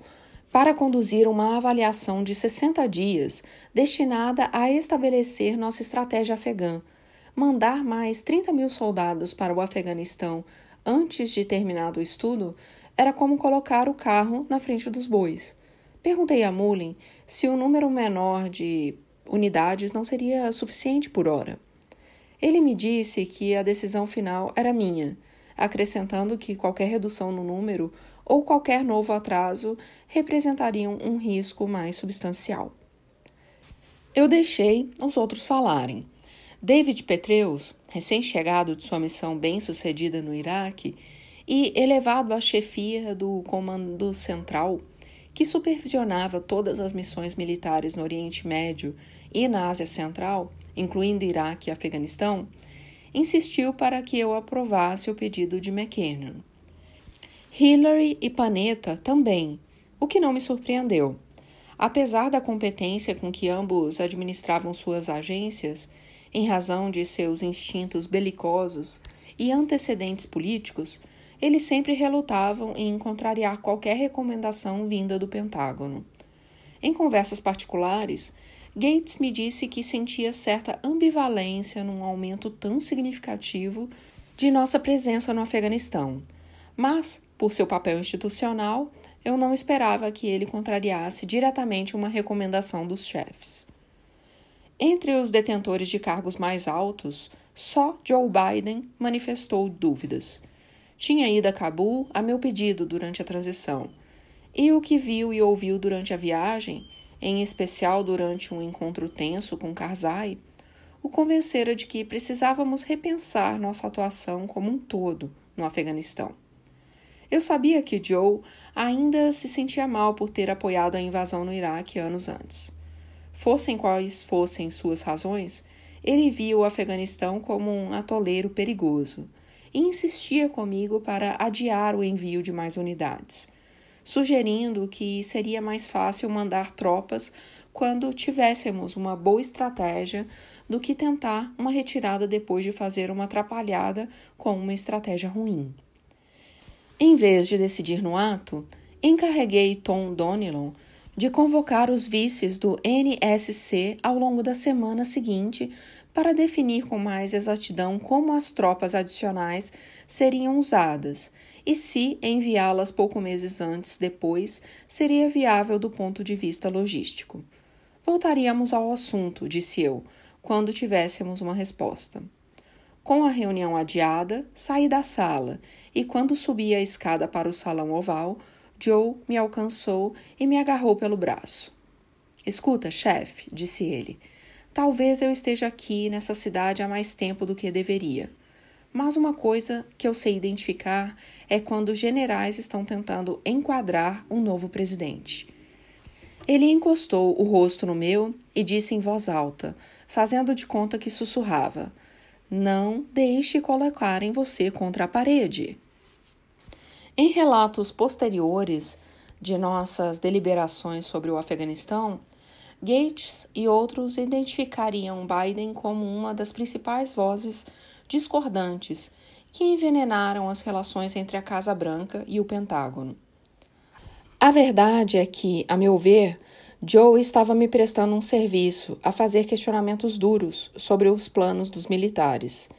para conduzir uma avaliação de 60 dias destinada a estabelecer nossa estratégia afegã mandar mais 30 mil soldados para o Afeganistão antes de terminado o estudo era como colocar o carro na frente dos bois. Perguntei a Mullen se o um número menor de unidades não seria suficiente por hora. Ele me disse que a decisão final era minha, acrescentando que qualquer redução no número ou qualquer novo atraso representariam um risco mais substancial. Eu deixei os outros falarem David Petreus, recém-chegado de sua missão bem-sucedida no Iraque e elevado à chefia do Comando Central, que supervisionava todas as missões militares no Oriente Médio e na Ásia Central, incluindo Iraque e Afeganistão, insistiu para que eu aprovasse o pedido de McKinnon. Hillary e Panetta também, o que não me surpreendeu. Apesar da competência com que ambos administravam suas agências, em razão de seus instintos belicosos e antecedentes políticos, eles sempre relutavam em contrariar qualquer recomendação vinda do Pentágono. Em conversas particulares, Gates me disse que sentia certa ambivalência num aumento tão significativo de nossa presença no Afeganistão, mas, por seu papel institucional, eu não esperava que ele contrariasse diretamente uma recomendação dos chefes. Entre os detentores de cargos mais altos, só Joe Biden manifestou dúvidas. Tinha ido a Cabul a meu pedido durante a transição, e o que viu e ouviu durante a viagem em especial durante um encontro tenso com Karzai, o convencera de que precisávamos repensar nossa atuação como um todo no Afeganistão. Eu sabia que Joe ainda se sentia mal por ter apoiado a invasão no Iraque anos antes. Fossem quais fossem suas razões, ele via o Afeganistão como um atoleiro perigoso e insistia comigo para adiar o envio de mais unidades sugerindo que seria mais fácil mandar tropas quando tivéssemos uma boa estratégia do que tentar uma retirada depois de fazer uma atrapalhada com uma estratégia ruim. Em vez de decidir no ato, encarreguei Tom Donilon de convocar os vices do NSC ao longo da semana seguinte para definir com mais exatidão como as tropas adicionais seriam usadas e se enviá-las pouco meses antes depois seria viável do ponto de vista logístico. Voltaríamos ao assunto, disse eu, quando tivéssemos uma resposta. Com a reunião adiada, saí da sala e, quando subi a escada para o salão oval, Joe me alcançou e me agarrou pelo braço. Escuta, chefe, disse ele. Talvez eu esteja aqui nessa cidade há mais tempo do que deveria. Mas uma coisa que eu sei identificar é quando generais estão tentando enquadrar um novo presidente. Ele encostou o rosto no meu e disse em voz alta, fazendo de conta que sussurrava: Não deixe colocarem você contra a parede. Em relatos posteriores de nossas deliberações sobre o Afeganistão, Gates e outros identificariam Biden como uma das principais vozes discordantes que envenenaram as relações entre a Casa Branca e o Pentágono. A verdade é que, a meu ver, Joe estava me prestando um serviço a fazer questionamentos duros sobre os planos dos militares.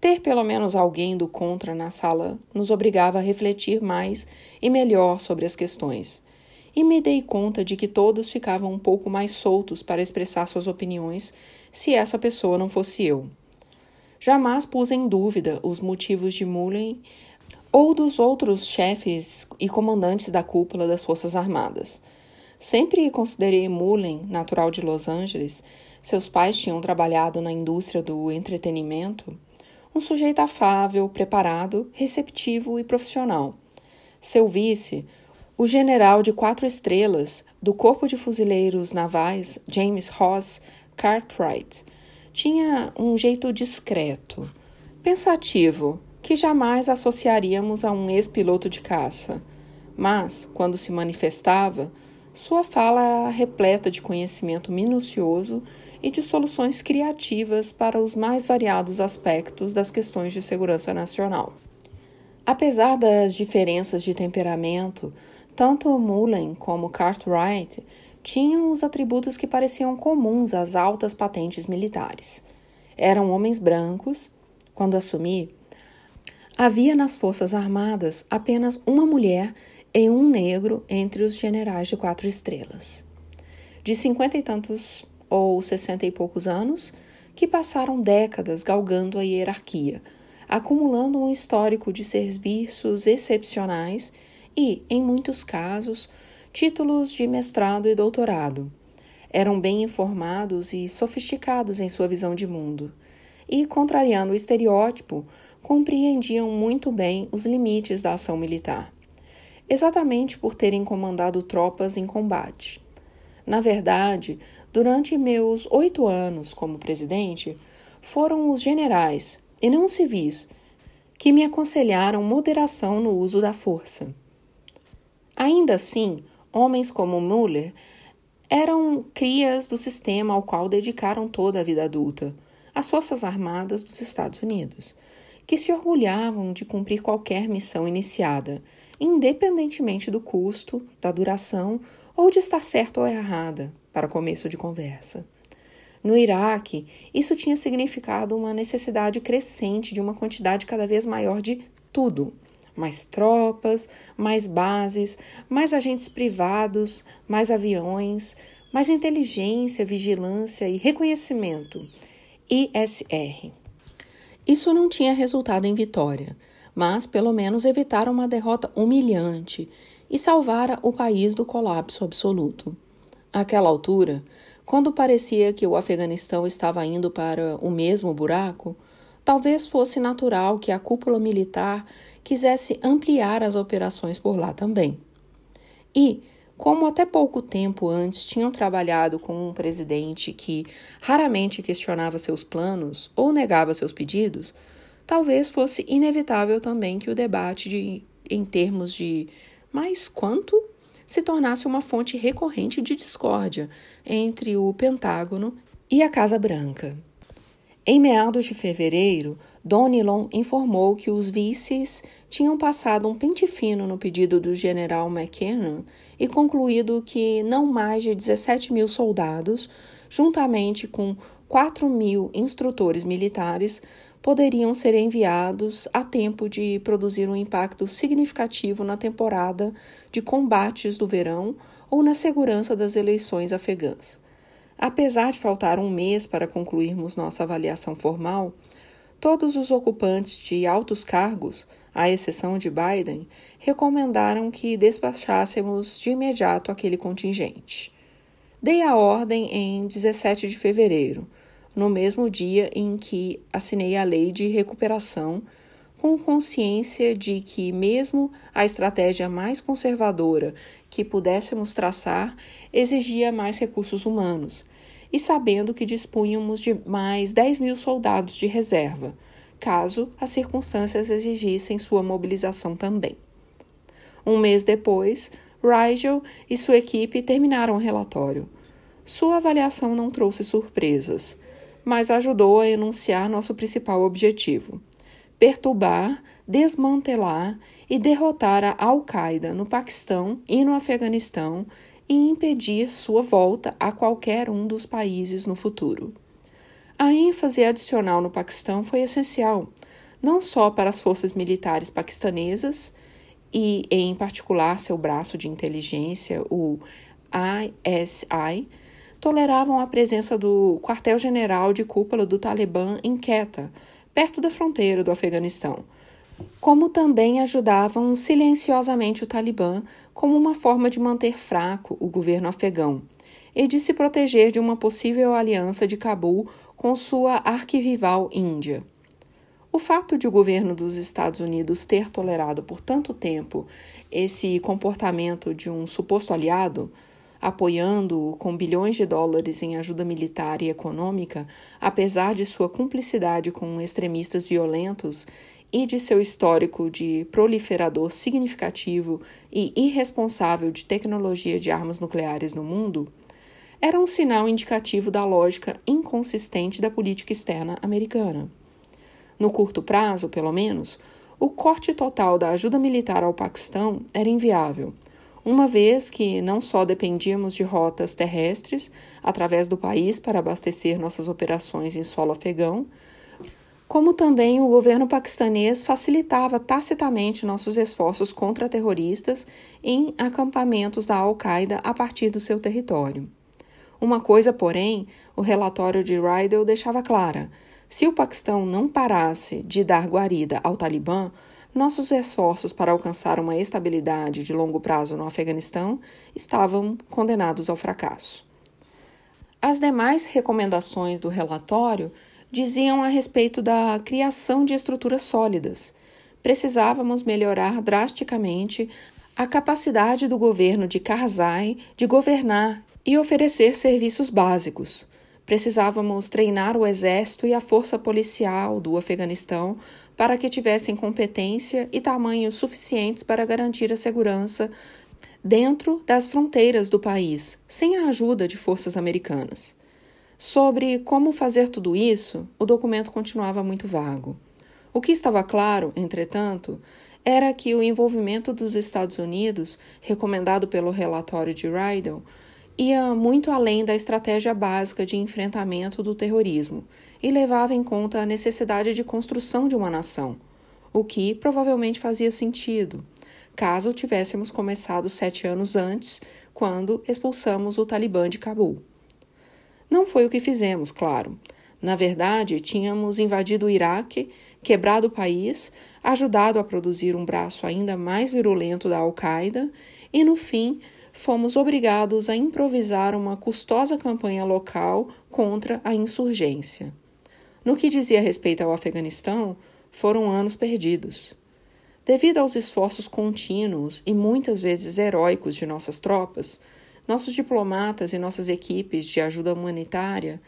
Ter pelo menos alguém do contra na sala nos obrigava a refletir mais e melhor sobre as questões e me dei conta de que todos ficavam um pouco mais soltos para expressar suas opiniões se essa pessoa não fosse eu. Jamais pus em dúvida os motivos de Mullen ou dos outros chefes e comandantes da cúpula das Forças Armadas. Sempre considerei Mullen, natural de Los Angeles, seus pais tinham trabalhado na indústria do entretenimento, um sujeito afável, preparado, receptivo e profissional. Seu vice, o general de quatro estrelas do Corpo de Fuzileiros Navais, James Ross Cartwright, tinha um jeito discreto, pensativo, que jamais associaríamos a um ex-piloto de caça. Mas, quando se manifestava, sua fala era repleta de conhecimento minucioso e de soluções criativas para os mais variados aspectos das questões de segurança nacional. Apesar das diferenças de temperamento, tanto Mullen como Cartwright tinham os atributos que pareciam comuns às altas patentes militares. Eram homens brancos. Quando assumi, havia nas Forças Armadas apenas uma mulher e um negro entre os generais de quatro estrelas. De cinquenta e tantos ou sessenta e poucos anos, que passaram décadas galgando a hierarquia, acumulando um histórico de serviços excepcionais e, em muitos casos, títulos de mestrado e doutorado. Eram bem informados e sofisticados em sua visão de mundo, e, contrariando o estereótipo, compreendiam muito bem os limites da ação militar, exatamente por terem comandado tropas em combate. Na verdade, durante meus oito anos como presidente, foram os generais, e não os civis, que me aconselharam moderação no uso da força. Ainda assim, homens como Muller eram crias do sistema ao qual dedicaram toda a vida adulta, as Forças Armadas dos Estados Unidos, que se orgulhavam de cumprir qualquer missão iniciada, independentemente do custo, da duração ou de estar certa ou errada, para começo de conversa. No Iraque, isso tinha significado uma necessidade crescente de uma quantidade cada vez maior de tudo. Mais tropas, mais bases, mais agentes privados, mais aviões, mais inteligência, vigilância e reconhecimento. ISR. Isso não tinha resultado em vitória, mas pelo menos evitaram uma derrota humilhante e salvara o país do colapso absoluto. Àquela altura, quando parecia que o Afeganistão estava indo para o mesmo buraco, talvez fosse natural que a cúpula militar quisesse ampliar as operações por lá também. E, como até pouco tempo antes tinham trabalhado com um presidente que raramente questionava seus planos ou negava seus pedidos, talvez fosse inevitável também que o debate de, em termos de mais quanto se tornasse uma fonte recorrente de discórdia entre o Pentágono e a Casa Branca. Em meados de fevereiro, Donilon informou que os vices tinham passado um pente fino no pedido do general McKinnon e concluído que não mais de 17 mil soldados, juntamente com 4 mil instrutores militares, poderiam ser enviados a tempo de produzir um impacto significativo na temporada de combates do verão ou na segurança das eleições afegãs. Apesar de faltar um mês para concluirmos nossa avaliação formal, todos os ocupantes de altos cargos, à exceção de Biden, recomendaram que despachássemos de imediato aquele contingente. Dei a ordem em 17 de fevereiro, no mesmo dia em que assinei a lei de recuperação, com consciência de que, mesmo a estratégia mais conservadora que pudéssemos traçar exigia mais recursos humanos, e sabendo que dispunhamos de mais 10 mil soldados de reserva, caso as circunstâncias exigissem sua mobilização também. Um mês depois, Rigel e sua equipe terminaram o relatório. Sua avaliação não trouxe surpresas, mas ajudou a enunciar nosso principal objetivo: perturbar, desmantelar e derrotar a Al-Qaeda no Paquistão e no Afeganistão e impedir sua volta a qualquer um dos países no futuro. A ênfase adicional no Paquistão foi essencial, não só para as forças militares paquistanesas e, em particular, seu braço de inteligência, o ISI, toleravam a presença do quartel-general de cúpula do Talibã em Quetta, perto da fronteira do Afeganistão, como também ajudavam silenciosamente o Talibã como uma forma de manter fraco o governo afegão e de se proteger de uma possível aliança de Cabul com sua arquirrival Índia. O fato de o governo dos Estados Unidos ter tolerado por tanto tempo esse comportamento de um suposto aliado, apoiando-o com bilhões de dólares em ajuda militar e econômica, apesar de sua cumplicidade com extremistas violentos e de seu histórico de proliferador significativo e irresponsável de tecnologia de armas nucleares no mundo, era um sinal indicativo da lógica inconsistente da política externa americana. No curto prazo, pelo menos, o corte total da ajuda militar ao Paquistão era inviável, uma vez que não só dependíamos de rotas terrestres através do país para abastecer nossas operações em solo afegão, como também o governo paquistanês facilitava tacitamente nossos esforços contra terroristas em acampamentos da Al-Qaeda a partir do seu território. Uma coisa, porém, o relatório de Rydell deixava clara: se o Paquistão não parasse de dar guarida ao Talibã, nossos esforços para alcançar uma estabilidade de longo prazo no Afeganistão estavam condenados ao fracasso. As demais recomendações do relatório diziam a respeito da criação de estruturas sólidas. Precisávamos melhorar drasticamente a capacidade do governo de Karzai de governar e oferecer serviços básicos. Precisávamos treinar o exército e a força policial do Afeganistão para que tivessem competência e tamanho suficientes para garantir a segurança dentro das fronteiras do país, sem a ajuda de forças americanas. Sobre como fazer tudo isso, o documento continuava muito vago. O que estava claro, entretanto, era que o envolvimento dos Estados Unidos, recomendado pelo relatório de Rydell, ia muito além da estratégia básica de enfrentamento do terrorismo e levava em conta a necessidade de construção de uma nação, o que provavelmente fazia sentido, caso tivéssemos começado sete anos antes, quando expulsamos o Talibã de Cabul. Não foi o que fizemos, claro. Na verdade, tínhamos invadido o Iraque, quebrado o país, ajudado a produzir um braço ainda mais virulento da Al-Qaeda e, no fim, fomos obrigados a improvisar uma custosa campanha local contra a insurgência. No que dizia respeito ao Afeganistão, foram anos perdidos. Devido aos esforços contínuos e muitas vezes heróicos de nossas tropas, nossos diplomatas e nossas equipes de ajuda humanitária,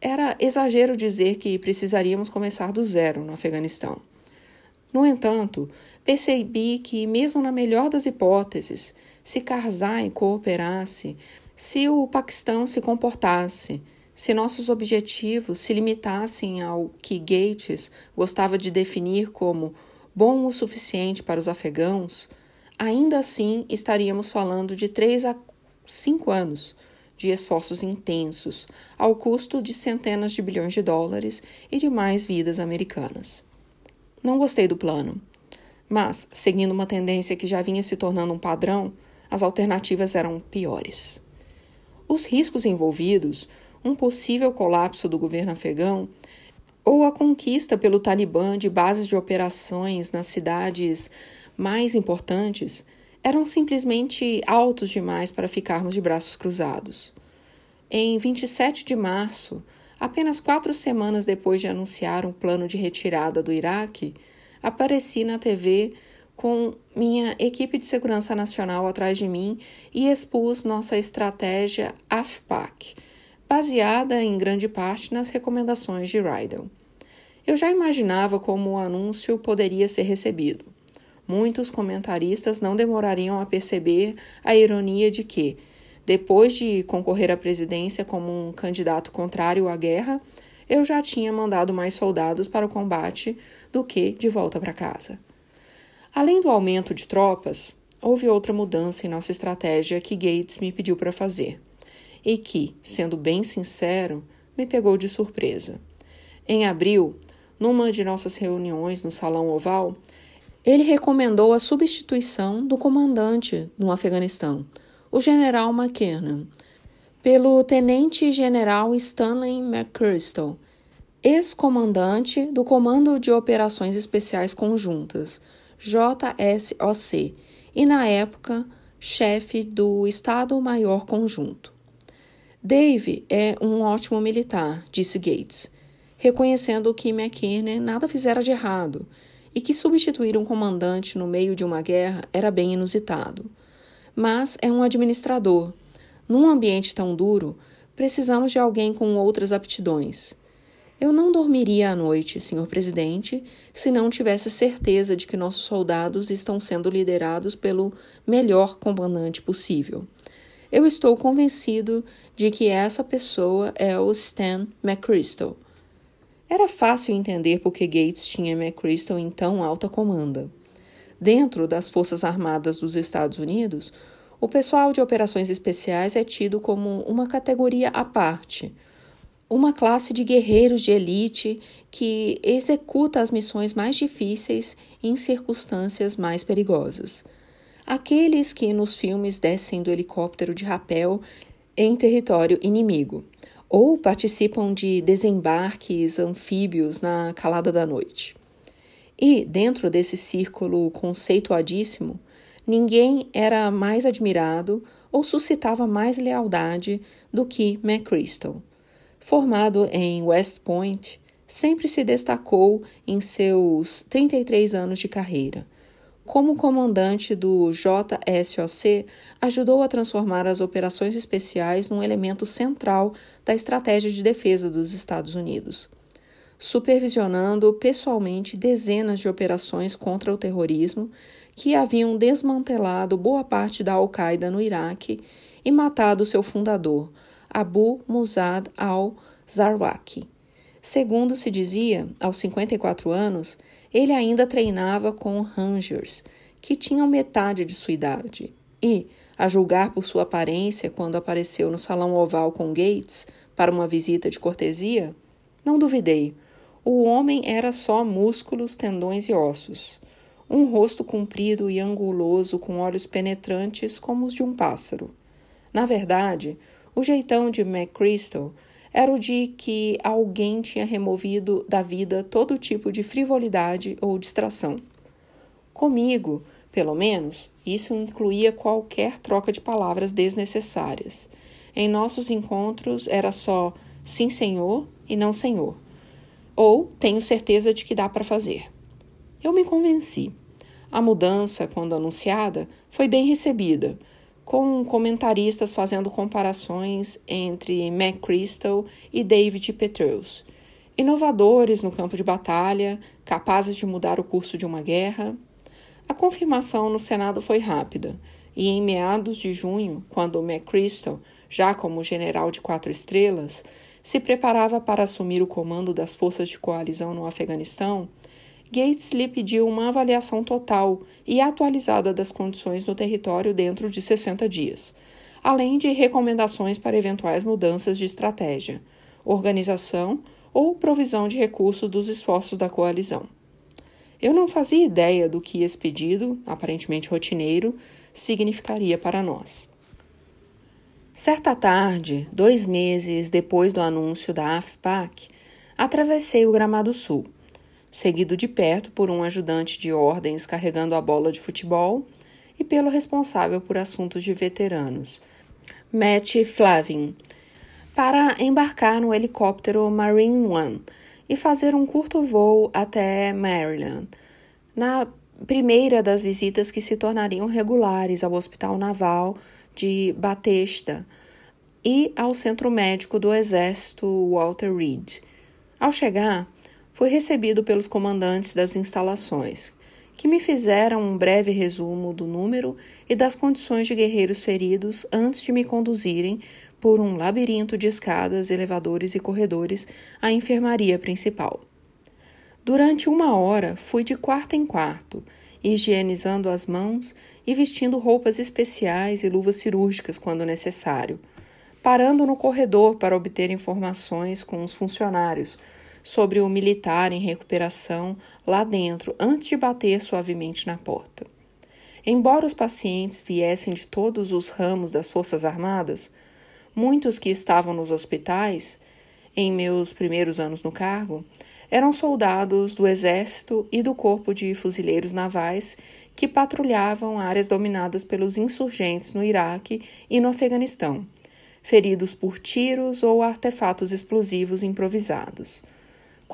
era exagero dizer que precisaríamos começar do zero no Afeganistão. No entanto, percebi que, mesmo na melhor das hipóteses, se Karzai cooperasse, se o Paquistão se comportasse, se nossos objetivos se limitassem ao que Gates gostava de definir como bom o suficiente para os afegãos, ainda assim estaríamos falando de três a cinco anos de esforços intensos, ao custo de centenas de bilhões de dólares e de mais vidas americanas. Não gostei do plano, mas, seguindo uma tendência que já vinha se tornando um padrão, as alternativas eram piores. Os riscos envolvidos, um possível colapso do governo afegão ou a conquista pelo Talibã de bases de operações nas cidades mais importantes, eram simplesmente altos demais para ficarmos de braços cruzados. Em 27 de março, apenas quatro semanas depois de anunciar um plano de retirada do Iraque, apareci na TV com minha equipe de segurança nacional atrás de mim e expus nossa estratégia AFPAC, baseada em grande parte nas recomendações de Rydell. Eu já imaginava como o anúncio poderia ser recebido. Muitos comentaristas não demorariam a perceber a ironia de que, depois de concorrer à presidência como um candidato contrário à guerra, eu já tinha mandado mais soldados para o combate do que de volta para casa. Além do aumento de tropas, houve outra mudança em nossa estratégia que Gates me pediu para fazer e que, sendo bem sincero, me pegou de surpresa. Em abril, numa de nossas reuniões no Salão Oval, ele recomendou a substituição do comandante no Afeganistão, o general McKernan, pelo tenente-general Stanley McChrystal, ex-comandante do Comando de Operações Especiais Conjuntas, JSOC, e na época chefe do Estado-Maior Conjunto. Dave é um ótimo militar, disse Gates, reconhecendo que McKinnon nada fizera de errado e que substituir um comandante no meio de uma guerra era bem inusitado. Mas é um administrador. Num ambiente tão duro, precisamos de alguém com outras aptidões. Eu não dormiria à noite, senhor presidente, se não tivesse certeza de que nossos soldados estão sendo liderados pelo melhor comandante possível. Eu estou convencido de que essa pessoa é o Stan McChrystal. Era fácil entender por que Gates tinha McChrystal em tão alta comanda. Dentro das Forças Armadas dos Estados Unidos, o pessoal de operações especiais é tido como uma categoria à parte uma classe de guerreiros de elite que executa as missões mais difíceis em circunstâncias mais perigosas. Aqueles que nos filmes descem do helicóptero de rapel em território inimigo ou participam de desembarques anfíbios na calada da noite. E, dentro desse círculo conceituadíssimo, ninguém era mais admirado ou suscitava mais lealdade do que McChrystal Formado em West Point, sempre se destacou em seus 33 anos de carreira. Como comandante do JSOC, ajudou a transformar as operações especiais num elemento central da estratégia de defesa dos Estados Unidos, supervisionando pessoalmente dezenas de operações contra o terrorismo que haviam desmantelado boa parte da Al-Qaeda no Iraque e matado seu fundador, Abu Musad al-Zarwaki. Segundo se dizia, aos 54 anos, ele ainda treinava com Rangers, que tinham metade de sua idade. E, a julgar por sua aparência quando apareceu no salão oval com Gates para uma visita de cortesia, não duvidei. O homem era só músculos, tendões e ossos. Um rosto comprido e anguloso com olhos penetrantes como os de um pássaro. Na verdade, o jeitão de McChrystal era o de que alguém tinha removido da vida todo tipo de frivolidade ou distração. Comigo, pelo menos, isso incluía qualquer troca de palavras desnecessárias. Em nossos encontros era só sim, senhor e não, senhor. Ou tenho certeza de que dá para fazer. Eu me convenci. A mudança, quando anunciada, foi bem recebida com comentaristas fazendo comparações entre McChrystal e David Petraeus, inovadores no campo de batalha, capazes de mudar o curso de uma guerra. A confirmação no Senado foi rápida, e em meados de junho, quando McChrystal, já como general de quatro estrelas, se preparava para assumir o comando das forças de coalizão no Afeganistão, Gates lhe pediu uma avaliação total e atualizada das condições no território dentro de 60 dias, além de recomendações para eventuais mudanças de estratégia, organização ou provisão de recursos dos esforços da coalizão. Eu não fazia ideia do que esse pedido, aparentemente rotineiro, significaria para nós. Certa tarde, dois meses depois do anúncio da AFPAC, atravessei o Gramado Sul seguido de perto por um ajudante de ordens carregando a bola de futebol e pelo responsável por assuntos de veteranos, Matt Flavin, para embarcar no helicóptero Marine One e fazer um curto voo até Maryland, na primeira das visitas que se tornariam regulares ao Hospital Naval de Batesta e ao Centro Médico do Exército Walter Reed. Ao chegar, Fui recebido pelos comandantes das instalações, que me fizeram um breve resumo do número e das condições de guerreiros feridos antes de me conduzirem por um labirinto de escadas, elevadores e corredores à enfermaria principal. Durante uma hora fui de quarto em quarto, higienizando as mãos e vestindo roupas especiais e luvas cirúrgicas quando necessário, parando no corredor para obter informações com os funcionários sobre o militar em recuperação lá dentro antes de bater suavemente na porta. Embora os pacientes viessem de todos os ramos das Forças Armadas, muitos que estavam nos hospitais, em meus primeiros anos no cargo, eram soldados do Exército e do Corpo de Fuzileiros Navais que patrulhavam áreas dominadas pelos insurgentes no Iraque e no Afeganistão, feridos por tiros ou artefatos explosivos improvisados.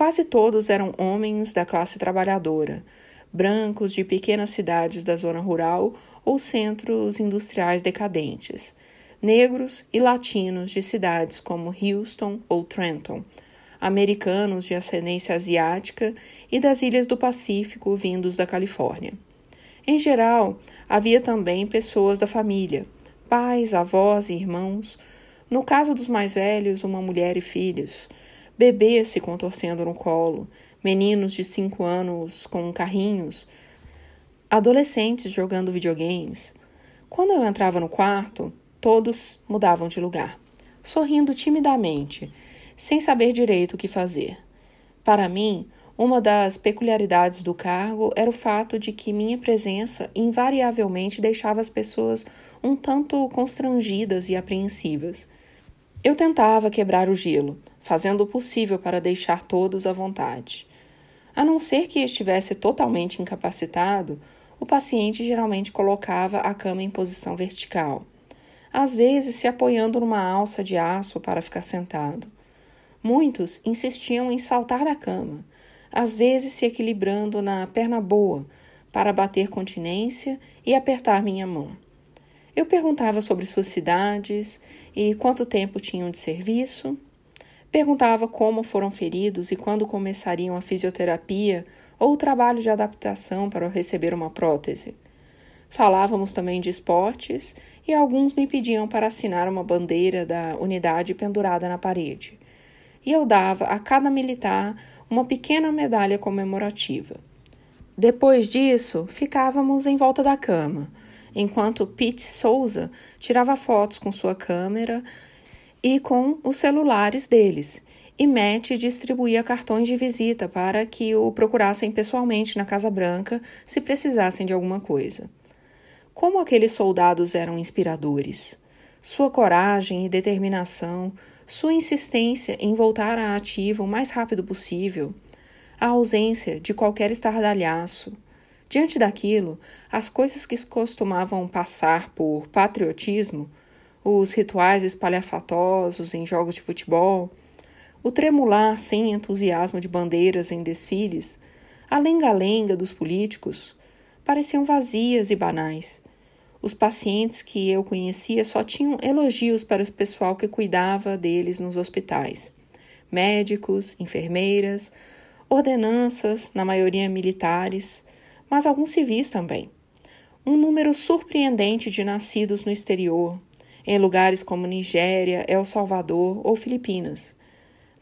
Quase todos eram homens da classe trabalhadora, brancos de pequenas cidades da zona rural ou centros industriais decadentes, negros e latinos de cidades como Houston ou Trenton, americanos de ascendência asiática e das ilhas do Pacífico vindos da Califórnia. Em geral, havia também pessoas da família, pais, avós e irmãos, no caso dos mais velhos, uma mulher e filhos bebês se contorcendo no colo, meninos de cinco anos com carrinhos, adolescentes jogando videogames. Quando eu entrava no quarto, todos mudavam de lugar, sorrindo timidamente, sem saber direito o que fazer. Para mim, uma das peculiaridades do cargo era o fato de que minha presença invariavelmente deixava as pessoas um tanto constrangidas e apreensivas. Eu tentava quebrar o gelo, fazendo o possível para deixar todos à vontade. A não ser que estivesse totalmente incapacitado, o paciente geralmente colocava a cama em posição vertical, às vezes se apoiando numa alça de aço para ficar sentado. Muitos insistiam em saltar da cama, às vezes se equilibrando na perna boa, para bater continência e apertar minha mão. Eu perguntava sobre suas cidades e quanto tempo tinham de serviço. Perguntava como foram feridos e quando começariam a fisioterapia ou o trabalho de adaptação para receber uma prótese. Falávamos também de esportes e alguns me pediam para assinar uma bandeira da unidade pendurada na parede. E eu dava a cada militar uma pequena medalha comemorativa. Depois disso, ficávamos em volta da cama, enquanto Pete Souza tirava fotos com sua câmera e com os celulares deles, e Matt distribuía cartões de visita para que o procurassem pessoalmente na Casa Branca se precisassem de alguma coisa. Como aqueles soldados eram inspiradores! Sua coragem e determinação, sua insistência em voltar à ativa o mais rápido possível, a ausência de qualquer estardalhaço. Diante daquilo, as coisas que costumavam passar por patriotismo, os rituais espalhafatosos em jogos de futebol, o tremular sem entusiasmo de bandeiras em desfiles, a lenga-lenga dos políticos, pareciam vazias e banais. Os pacientes que eu conhecia só tinham elogios para o pessoal que cuidava deles nos hospitais. Médicos, enfermeiras, ordenanças, na maioria militares, mas alguns civis também. Um número surpreendente de nascidos no exterior, em lugares como Nigéria, El Salvador ou Filipinas.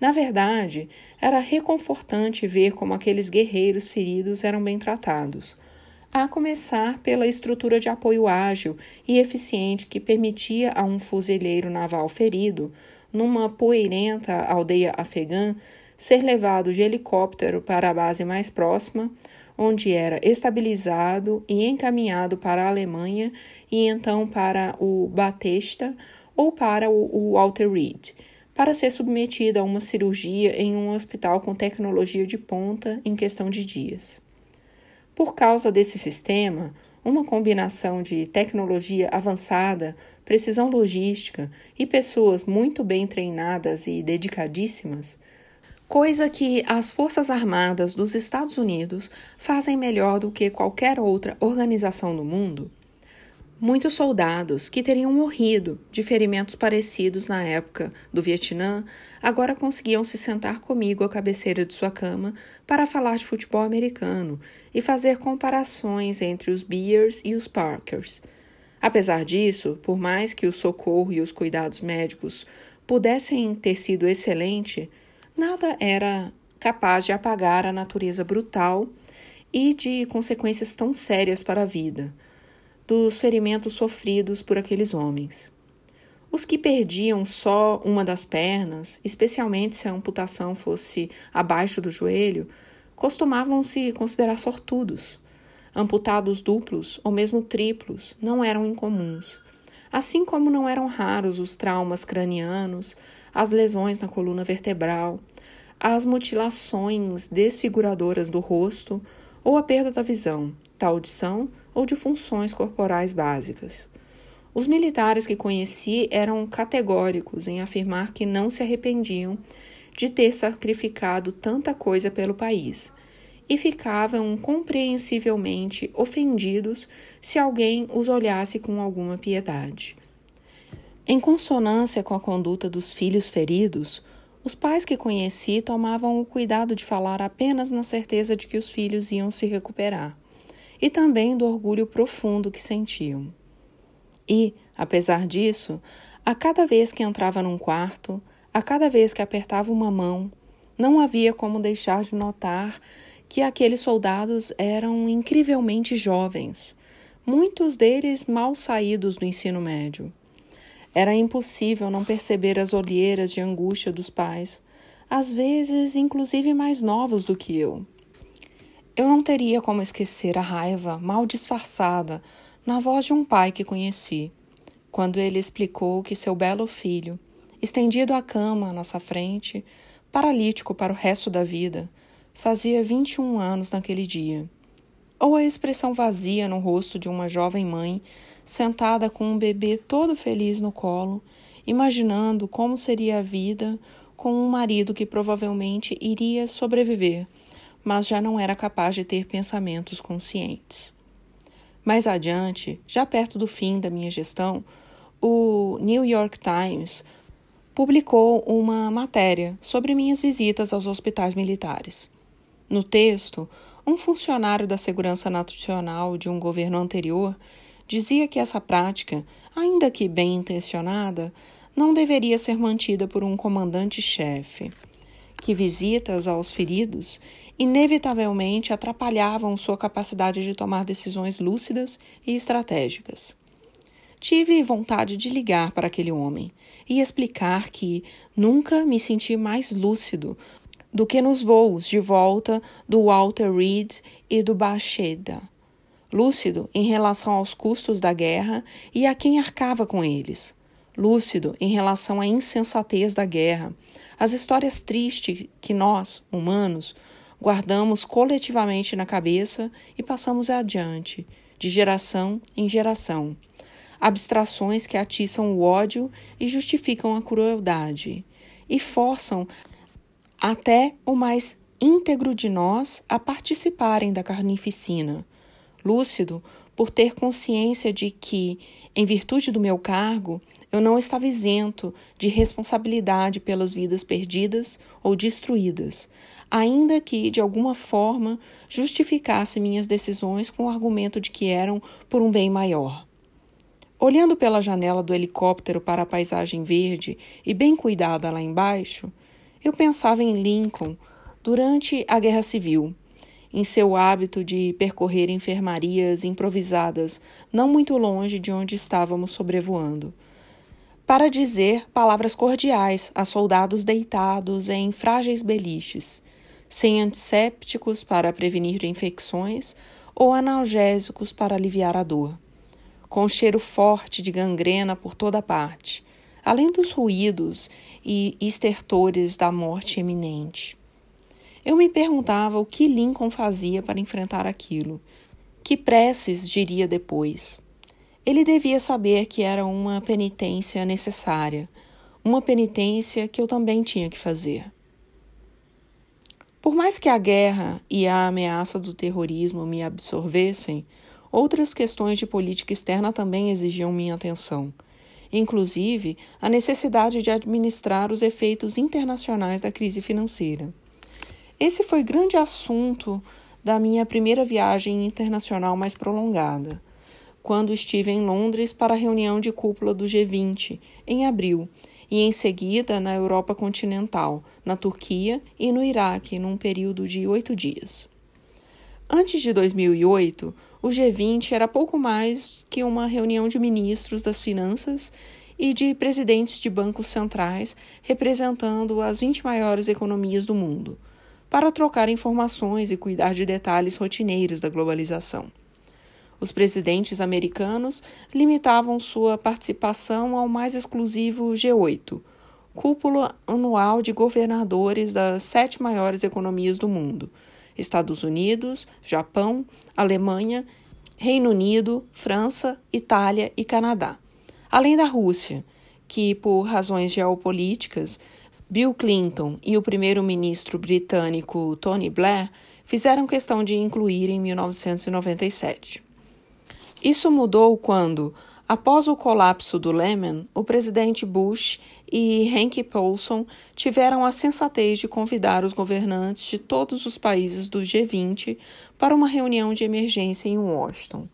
Na verdade, era reconfortante ver como aqueles guerreiros feridos eram bem tratados a começar pela estrutura de apoio ágil e eficiente que permitia a um fuzileiro naval ferido, numa poeirenta aldeia afegã, ser levado de helicóptero para a base mais próxima, onde era estabilizado e encaminhado para a Alemanha e então para o Batesta ou para o Walter Reed, para ser submetido a uma cirurgia em um hospital com tecnologia de ponta em questão de dias. Por causa desse sistema, uma combinação de tecnologia avançada, precisão logística e pessoas muito bem treinadas e dedicadíssimas, coisa que as Forças Armadas dos Estados Unidos fazem melhor do que qualquer outra organização do mundo, Muitos soldados que teriam morrido de ferimentos parecidos na época do Vietnã agora conseguiam se sentar comigo à cabeceira de sua cama para falar de futebol americano e fazer comparações entre os Bears e os Parkers. Apesar disso, por mais que o socorro e os cuidados médicos pudessem ter sido excelente, nada era capaz de apagar a natureza brutal e de consequências tão sérias para a vida dos ferimentos sofridos por aqueles homens. Os que perdiam só uma das pernas, especialmente se a amputação fosse abaixo do joelho, costumavam se considerar sortudos. Amputados duplos ou mesmo triplos não eram incomuns, assim como não eram raros os traumas cranianos, as lesões na coluna vertebral, as mutilações desfiguradoras do rosto ou a perda da visão, da audição ou de funções corporais básicas. Os militares que conheci eram categóricos em afirmar que não se arrependiam de ter sacrificado tanta coisa pelo país e ficavam compreensivelmente ofendidos se alguém os olhasse com alguma piedade. Em consonância com a conduta dos filhos feridos, os pais que conheci tomavam o cuidado de falar apenas na certeza de que os filhos iam se recuperar e também do orgulho profundo que sentiam. E, apesar disso, a cada vez que entrava num quarto, a cada vez que apertava uma mão, não havia como deixar de notar que aqueles soldados eram incrivelmente jovens, muitos deles mal saídos do ensino médio. Era impossível não perceber as olheiras de angústia dos pais, às vezes inclusive mais novos do que eu. Eu não teria como esquecer a raiva mal disfarçada na voz de um pai que conheci, quando ele explicou que seu belo filho, estendido à cama à nossa frente, paralítico para o resto da vida, fazia 21 anos naquele dia. Ou a expressão vazia no rosto de uma jovem mãe sentada com um bebê todo feliz no colo, imaginando como seria a vida com um marido que provavelmente iria sobreviver, mas já não era capaz de ter pensamentos conscientes. Mais adiante, já perto do fim da minha gestão, o New York Times publicou uma matéria sobre minhas visitas aos hospitais militares. No texto, um funcionário da Segurança Nacional de um governo anterior dizia que essa prática, ainda que bem intencionada, não deveria ser mantida por um comandante-chefe, que visitas aos feridos inevitavelmente atrapalhavam sua capacidade de tomar decisões lúcidas e estratégicas. Tive vontade de ligar para aquele homem e explicar que nunca me senti mais lúcido do que nos voos de volta do Walter Reed e do Bacheda. Lúcido em relação aos custos da guerra e a quem arcava com eles. Lúcido em relação à insensatez da guerra, as histórias tristes que nós, humanos, guardamos coletivamente na cabeça e passamos adiante, de geração em geração. Abstrações que atiçam o ódio e justificam a crueldade, e forçam até o mais íntegro de nós a participarem da carnificina. Lúcido por ter consciência de que, em virtude do meu cargo, eu não estava isento de responsabilidade pelas vidas perdidas ou destruídas, ainda que, de alguma forma, justificasse minhas decisões com o argumento de que eram por um bem maior. Olhando pela janela do helicóptero para a paisagem verde e bem cuidada lá embaixo, eu pensava em Lincoln durante a Guerra Civil, em seu hábito de percorrer enfermarias improvisadas não muito longe de onde estávamos sobrevoando, para dizer palavras cordiais a soldados deitados em frágeis beliches, sem antissépticos para prevenir infecções ou analgésicos para aliviar a dor, com cheiro forte de gangrena por toda parte além dos ruídos e estertores da morte eminente. Eu me perguntava o que Lincoln fazia para enfrentar aquilo. Que preces diria depois? Ele devia saber que era uma penitência necessária, uma penitência que eu também tinha que fazer. Por mais que a guerra e a ameaça do terrorismo me absorvessem, outras questões de política externa também exigiam minha atenção inclusive a necessidade de administrar os efeitos internacionais da crise financeira. Esse foi grande assunto da minha primeira viagem internacional mais prolongada, quando estive em Londres para a reunião de cúpula do G20, em abril, e em seguida na Europa continental, na Turquia e no Iraque, num período de oito dias. Antes de 2008, o G20 era pouco mais que uma reunião de ministros das finanças e de presidentes de bancos centrais representando as 20 maiores economias do mundo, para trocar informações e cuidar de detalhes rotineiros da globalização. Os presidentes americanos limitavam sua participação ao mais exclusivo G8, cúpula anual de governadores das sete maiores economias do mundo Estados Unidos, Japão, Alemanha, Reino Unido, França, Itália e Canadá. Além da Rússia, que, por razões geopolíticas, Bill Clinton e o primeiro-ministro britânico Tony Blair fizeram questão de incluir em 1997. Isso mudou quando, Após o colapso do Lehman, o presidente Bush e Henry Paulson tiveram a sensatez de convidar os governantes de todos os países do G20 para uma reunião de emergência em Washington.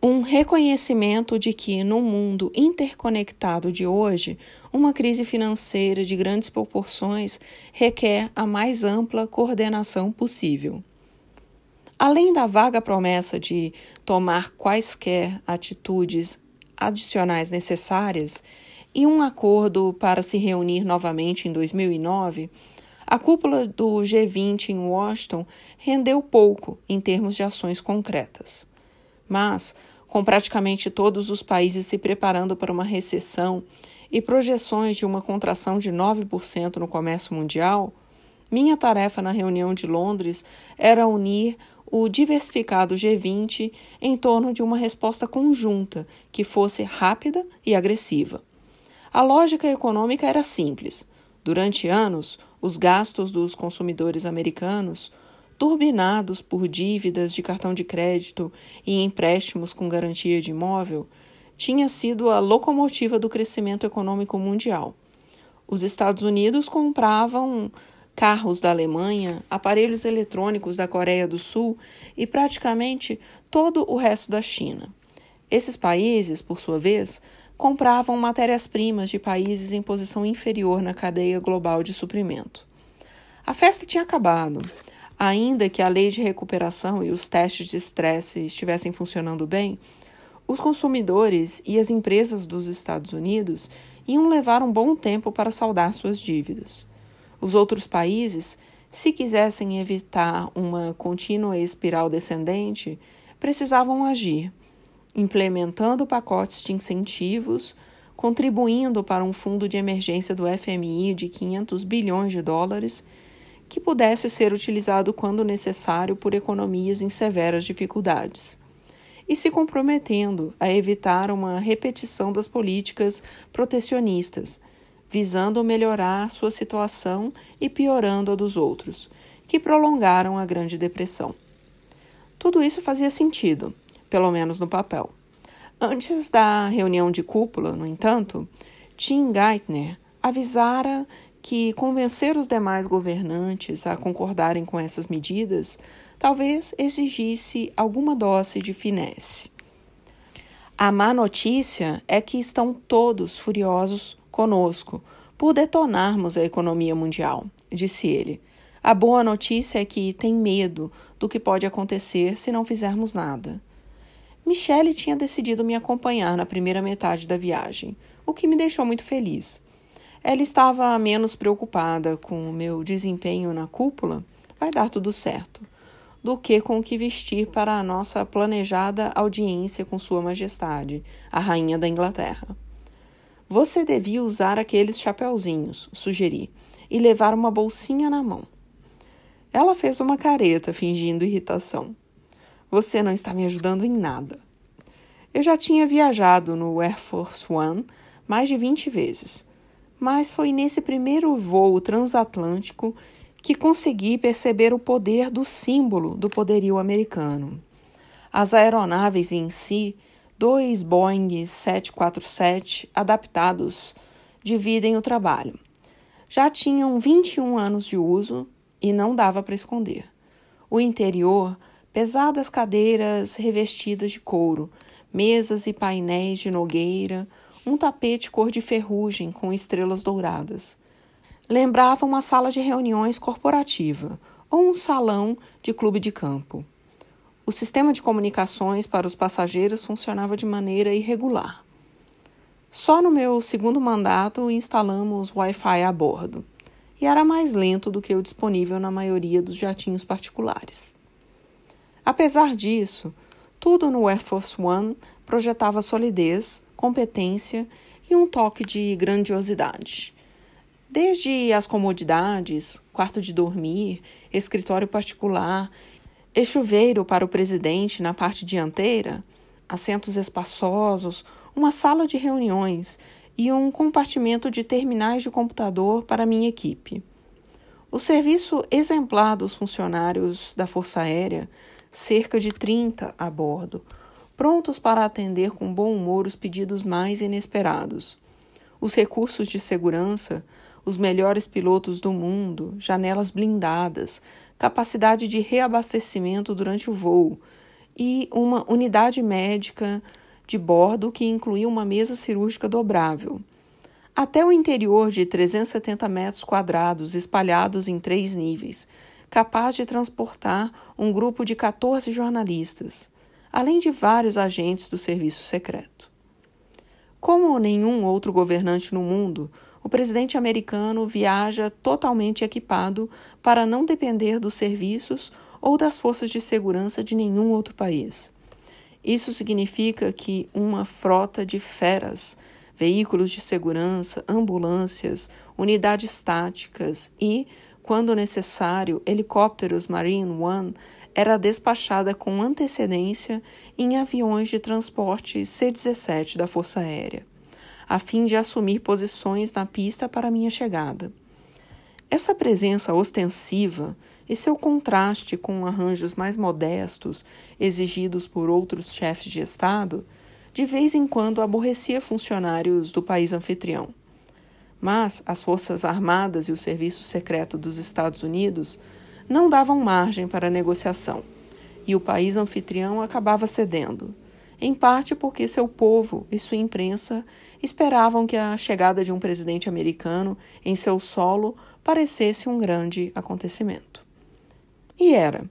Um reconhecimento de que, no mundo interconectado de hoje, uma crise financeira de grandes proporções requer a mais ampla coordenação possível. Além da vaga promessa de tomar quaisquer atitudes adicionais necessárias e um acordo para se reunir novamente em 2009, a cúpula do G20 em Washington rendeu pouco em termos de ações concretas. Mas, com praticamente todos os países se preparando para uma recessão e projeções de uma contração de 9% no comércio mundial, minha tarefa na reunião de Londres era unir o diversificado G20 em torno de uma resposta conjunta que fosse rápida e agressiva. A lógica econômica era simples: Durante anos, os gastos dos consumidores americanos, turbinados por dívidas de cartão de crédito e empréstimos com garantia de imóvel, tinha sido a locomotiva do crescimento econômico mundial. Os Estados Unidos compravam carros da Alemanha, aparelhos eletrônicos da Coreia do Sul e praticamente todo o resto da China. Esses países, por sua vez, compravam matérias-primas de países em posição inferior na cadeia global de suprimento. A festa tinha acabado. Ainda que a lei de recuperação e os testes de estresse estivessem funcionando bem, os consumidores e as empresas dos Estados Unidos iam levar um bom tempo para saldar suas dívidas. Os outros países, se quisessem evitar uma contínua espiral descendente, precisavam agir, implementando pacotes de incentivos, contribuindo para um fundo de emergência do FMI de 500 bilhões de dólares, que pudesse ser utilizado quando necessário por economias em severas dificuldades e se comprometendo a evitar uma repetição das políticas protecionistas, visando melhorar sua situação e piorando a dos outros, que prolongaram a Grande Depressão. Tudo isso fazia sentido, pelo menos no papel. Antes da reunião de cúpula, no entanto, Tim Geithner avisara que convencer os demais governantes a concordarem com essas medidas talvez exigisse alguma dose de finesse. A má notícia é que estão todos furiosos conosco por detonarmos a economia mundial, disse ele. A boa notícia é que tem medo do que pode acontecer se não fizermos nada. Michelle tinha decidido me acompanhar na primeira metade da viagem, o que me deixou muito feliz. Ela estava menos preocupada com o meu desempenho na cúpula, vai dar tudo certo, do que com o que vestir para a nossa planejada audiência com Sua Majestade, a Rainha da Inglaterra. Você devia usar aqueles chapeuzinhos, sugeri, e levar uma bolsinha na mão. Ela fez uma careta, fingindo irritação. Você não está me ajudando em nada. Eu já tinha viajado no Air Force One mais de 20 vezes mas foi nesse primeiro voo transatlântico que consegui perceber o poder do símbolo do poderio americano. As aeronaves em si, dois Boeing 747 adaptados, dividem o trabalho. Já tinham 21 anos de uso e não dava para esconder. O interior, pesadas cadeiras revestidas de couro, mesas e painéis de nogueira, um tapete cor de ferrugem com estrelas douradas. Lembrava uma sala de reuniões corporativa ou um salão de clube de campo. O sistema de comunicações para os passageiros funcionava de maneira irregular. Só no meu segundo mandato instalamos Wi-Fi a bordo, e era mais lento do que o disponível na maioria dos jatinhos particulares. Apesar disso, tudo no Air Force One projetava solidez, competência e um toque de grandiosidade. Desde as comodidades, quarto de dormir, escritório particular e chuveiro para o presidente na parte dianteira, assentos espaçosos, uma sala de reuniões e um compartimento de terminais de computador para minha equipe. O serviço exemplar dos funcionários da Força Aérea, cerca de 30 a bordo, prontos para atender com bom humor os pedidos mais inesperados. Os recursos de segurança, os melhores pilotos do mundo, janelas blindadas, capacidade de reabastecimento durante o voo e uma unidade médica de bordo que incluía uma mesa cirúrgica dobrável. Até o interior de 370 metros quadrados espalhados em três níveis, capaz de transportar um grupo de 14 jornalistas além de vários agentes do serviço secreto. Como nenhum outro governante no mundo, o presidente americano viaja totalmente equipado para não depender dos serviços ou das forças de segurança de nenhum outro país. Isso significa que uma frota de feras, veículos de segurança, ambulâncias, unidades táticas e, quando necessário, helicópteros Marine One era despachada com antecedência em aviões de transporte C-17 da Força Aérea, a fim de assumir posições na pista para minha chegada. Essa presença ostensiva e seu contraste com arranjos mais modestos exigidos por outros chefes de Estado, de vez em quando aborrecia funcionários do país anfitrião. Mas as Forças Armadas e o Serviço Secreto dos Estados Unidos não davam margem para negociação, e o país anfitrião acabava cedendo, em parte porque seu povo e sua imprensa esperavam que a chegada de um presidente americano em seu solo parecesse um grande acontecimento. E era.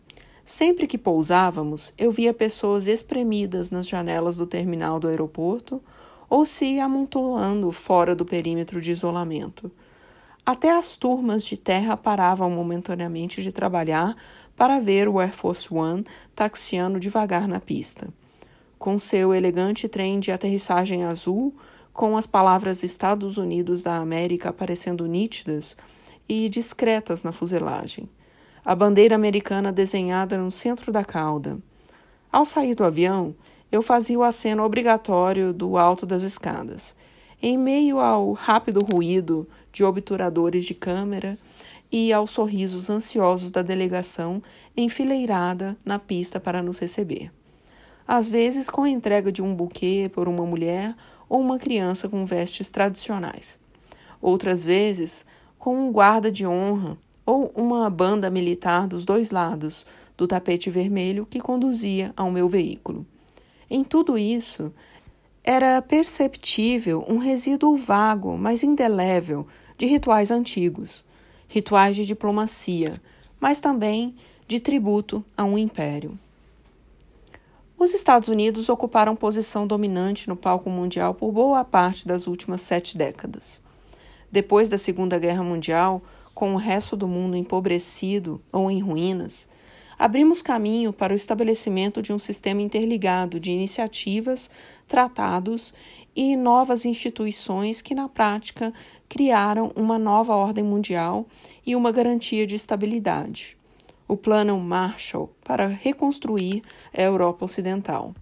Sempre que pousávamos, eu via pessoas espremidas nas janelas do terminal do aeroporto ou se amontoando fora do perímetro de isolamento. Até as turmas de terra paravam momentaneamente de trabalhar para ver o Air Force One taxiando devagar na pista. Com seu elegante trem de aterrissagem azul, com as palavras Estados Unidos da América aparecendo nítidas e discretas na fuselagem a bandeira americana desenhada no centro da cauda. Ao sair do avião, eu fazia o aceno obrigatório do alto das escadas. Em meio ao rápido ruído de obturadores de câmera e aos sorrisos ansiosos da delegação enfileirada na pista para nos receber. Às vezes com a entrega de um buquê por uma mulher ou uma criança com vestes tradicionais. Outras vezes com um guarda de honra ou uma banda militar dos dois lados do tapete vermelho que conduzia ao meu veículo. Em tudo isso, era perceptível um resíduo vago, mas indelével, de rituais antigos, rituais de diplomacia, mas também de tributo a um império. Os Estados Unidos ocuparam posição dominante no palco mundial por boa parte das últimas sete décadas. Depois da Segunda Guerra Mundial, com o resto do mundo empobrecido ou em ruínas, abrimos caminho para o estabelecimento de um sistema interligado de iniciativas, tratados e novas instituições que, na prática, criaram uma nova ordem mundial e uma garantia de estabilidade. O Plano Marshall para reconstruir a Europa Ocidental.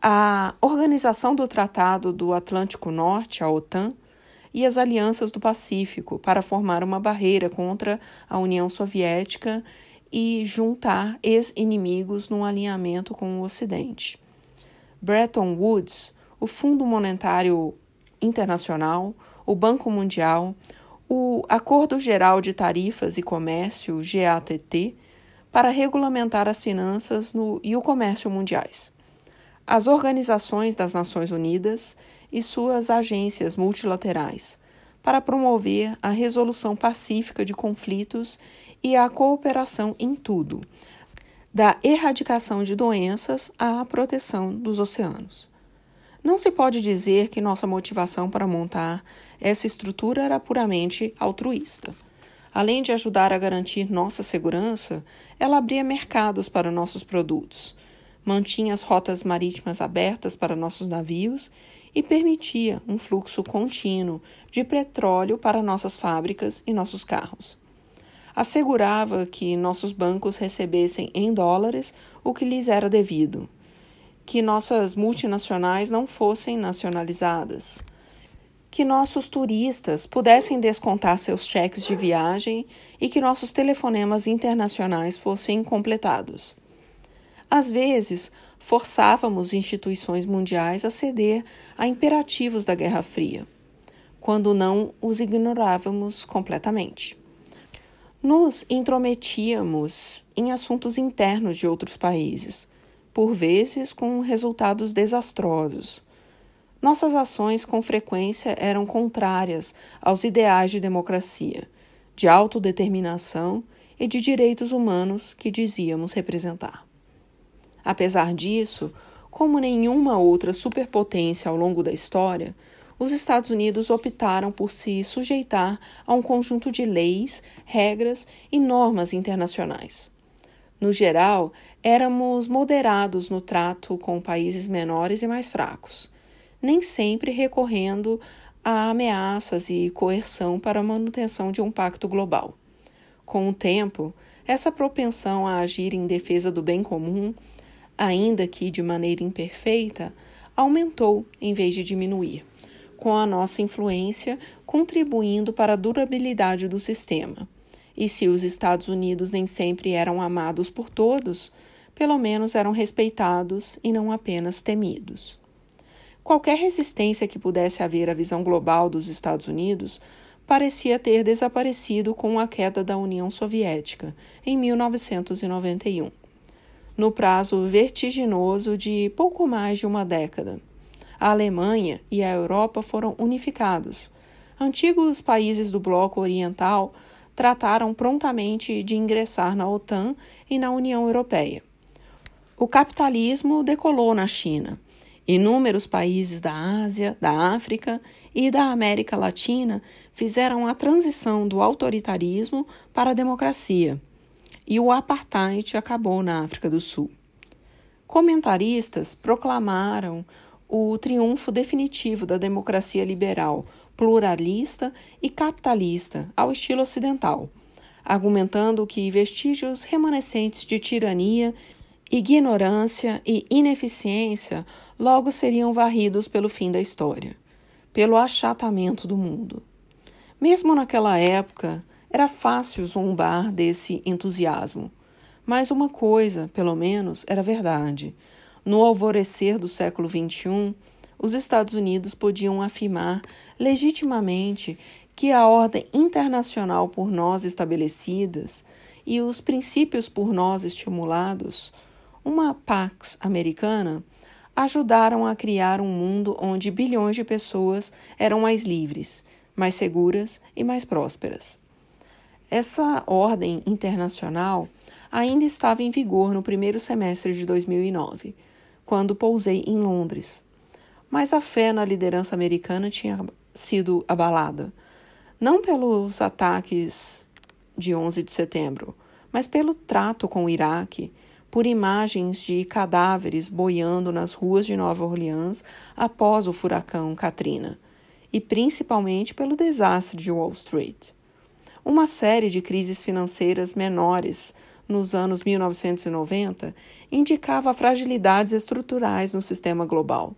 A Organização do Tratado do Atlântico Norte, a OTAN, e as alianças do Pacífico para formar uma barreira contra a União Soviética e juntar ex-inimigos num alinhamento com o Ocidente. Bretton Woods, o Fundo Monetário Internacional, o Banco Mundial, o Acordo Geral de Tarifas e Comércio, GATT, para regulamentar as finanças no, e o comércio mundiais. As organizações das Nações Unidas e suas agências multilaterais, para promover a resolução pacífica de conflitos e a cooperação em tudo, da erradicação de doenças à proteção dos oceanos. Não se pode dizer que nossa motivação para montar essa estrutura era puramente altruísta. Além de ajudar a garantir nossa segurança, ela abria mercados para nossos produtos, mantinha as rotas marítimas abertas para nossos navios e permitia um fluxo contínuo de petróleo para nossas fábricas e nossos carros. Assegurava que nossos bancos recebessem em dólares o que lhes era devido, que nossas multinacionais não fossem nacionalizadas, que nossos turistas pudessem descontar seus cheques de viagem e que nossos telefonemas internacionais fossem completados. Às vezes, forçávamos instituições mundiais a ceder a imperativos da Guerra Fria, quando não os ignorávamos completamente. Nos intrometíamos em assuntos internos de outros países, por vezes com resultados desastrosos. Nossas ações com frequência eram contrárias aos ideais de democracia, de autodeterminação e de direitos humanos que dizíamos representar. Apesar disso, como nenhuma outra superpotência ao longo da história, os Estados Unidos optaram por se sujeitar a um conjunto de leis, regras e normas internacionais. No geral, éramos moderados no trato com países menores e mais fracos, nem sempre recorrendo a ameaças e coerção para a manutenção de um pacto global. Com o tempo, essa propensão a agir em defesa do bem comum ainda que de maneira imperfeita, aumentou em vez de diminuir, com a nossa influência contribuindo para a durabilidade do sistema. E se os Estados Unidos nem sempre eram amados por todos, pelo menos eram respeitados e não apenas temidos. Qualquer resistência que pudesse haver à visão global dos Estados Unidos parecia ter desaparecido com a queda da União Soviética em 1991, no prazo vertiginoso de pouco mais de uma década. A Alemanha e a Europa foram unificados. Antigos países do bloco oriental trataram prontamente de ingressar na OTAN e na União Europeia. O capitalismo decolou na China. Inúmeros países da Ásia, da África e da América Latina fizeram a transição do autoritarismo para a democracia, e o apartheid acabou na África do Sul. Comentaristas proclamaram o triunfo definitivo da democracia liberal, pluralista e capitalista ao estilo ocidental, argumentando que vestígios remanescentes de tirania, ignorância e ineficiência logo seriam varridos pelo fim da história, pelo achatamento do mundo. Mesmo naquela época, era fácil zombar desse entusiasmo. Mas uma coisa, pelo menos, era verdade. No alvorecer do século XXI, os Estados Unidos podiam afirmar legitimamente que a ordem internacional por nós estabelecidas e os princípios por nós estimulados, uma Pax americana, ajudaram a criar um mundo onde bilhões de pessoas eram mais livres, mais seguras e mais prósperas. Essa ordem internacional ainda estava em vigor no primeiro semestre de 2009, quando pousei em Londres mas a fé na liderança americana tinha sido abalada, não pelos ataques de 11 de setembro, mas pelo trato com o Iraque, por imagens de cadáveres boiando nas ruas de Nova Orleans após o furacão Katrina, e principalmente pelo desastre de Wall Street. Uma série de crises financeiras menores nos anos 1990 indicava fragilidades estruturais no sistema global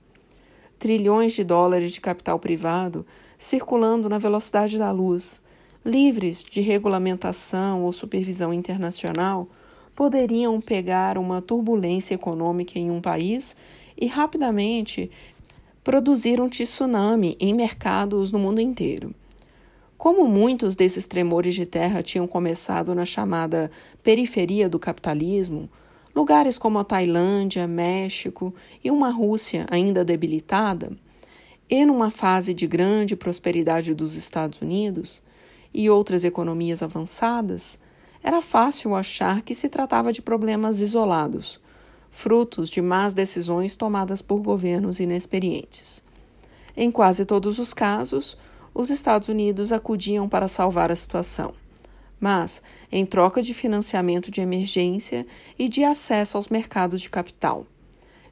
trilhões de dólares de capital privado circulando na velocidade da luz, livres de regulamentação ou supervisão internacional, poderiam pegar uma turbulência econômica em um país e rapidamente produzir um tsunami em mercados no mundo inteiro. Como muitos desses tremores de terra tinham começado na chamada periferia do capitalismo, Lugares como a Tailândia, México e uma Rússia ainda debilitada, e numa fase de grande prosperidade dos Estados Unidos e outras economias avançadas, era fácil achar que se tratava de problemas isolados, frutos de más decisões tomadas por governos inexperientes. Em quase todos os casos, os Estados Unidos acudiam para salvar a situação mas em troca de financiamento de emergência e de acesso aos mercados de capital.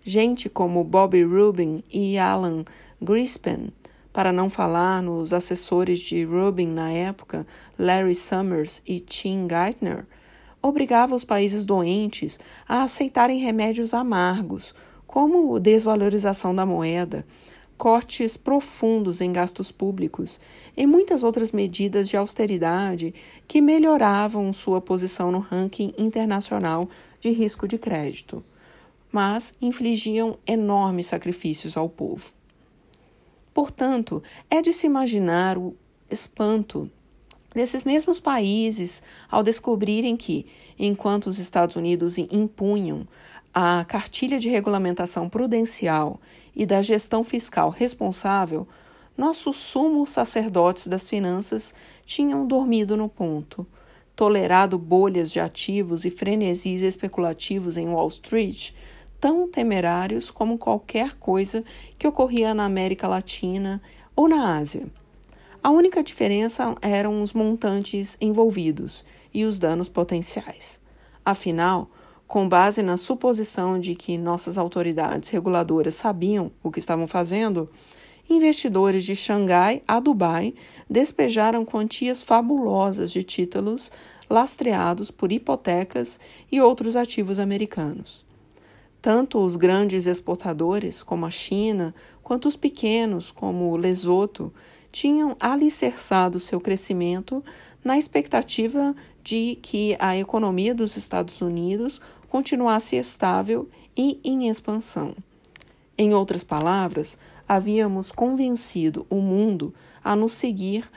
Gente como Bobby Rubin e Alan Greenspan, para não falar nos assessores de Rubin na época, Larry Summers e Tim Geithner, obrigava os países doentes a aceitarem remédios amargos, como desvalorização da moeda, cortes profundos em gastos públicos e muitas outras medidas de austeridade que melhoravam sua posição no ranking internacional de risco de crédito, mas infligiam enormes sacrifícios ao povo. Portanto, é de se imaginar o espanto desses mesmos países ao descobrirem que, enquanto os Estados Unidos impunham a cartilha de regulamentação prudencial e da gestão fiscal responsável, nossos sumos sacerdotes das finanças tinham dormido no ponto, tolerado bolhas de ativos e frenesis especulativos em Wall Street, tão temerários como qualquer coisa que ocorria na América Latina ou na Ásia. A única diferença eram os montantes envolvidos e os danos potenciais. Afinal, com base na suposição de que nossas autoridades reguladoras sabiam o que estavam fazendo, investidores de Xangai a Dubai despejaram quantias fabulosas de títulos lastreados por hipotecas e outros ativos americanos. Tanto os grandes exportadores, como a China, quanto os pequenos, como Lesoto, tinham alicerçado seu crescimento na expectativa de que a economia dos Estados Unidos continuasse estável e em expansão. Em outras palavras, havíamos convencido o mundo a nos seguir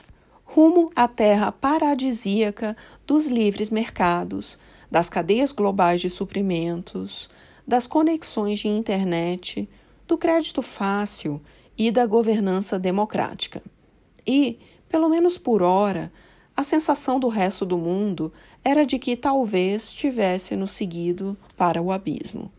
rumo à terra paradisíaca dos livres mercados, das cadeias globais de suprimentos, das conexões de internet, do crédito fácil e da governança democrática. E, pelo menos por hora, a sensação do resto do mundo era de que talvez tivesse nos seguido para o abismo.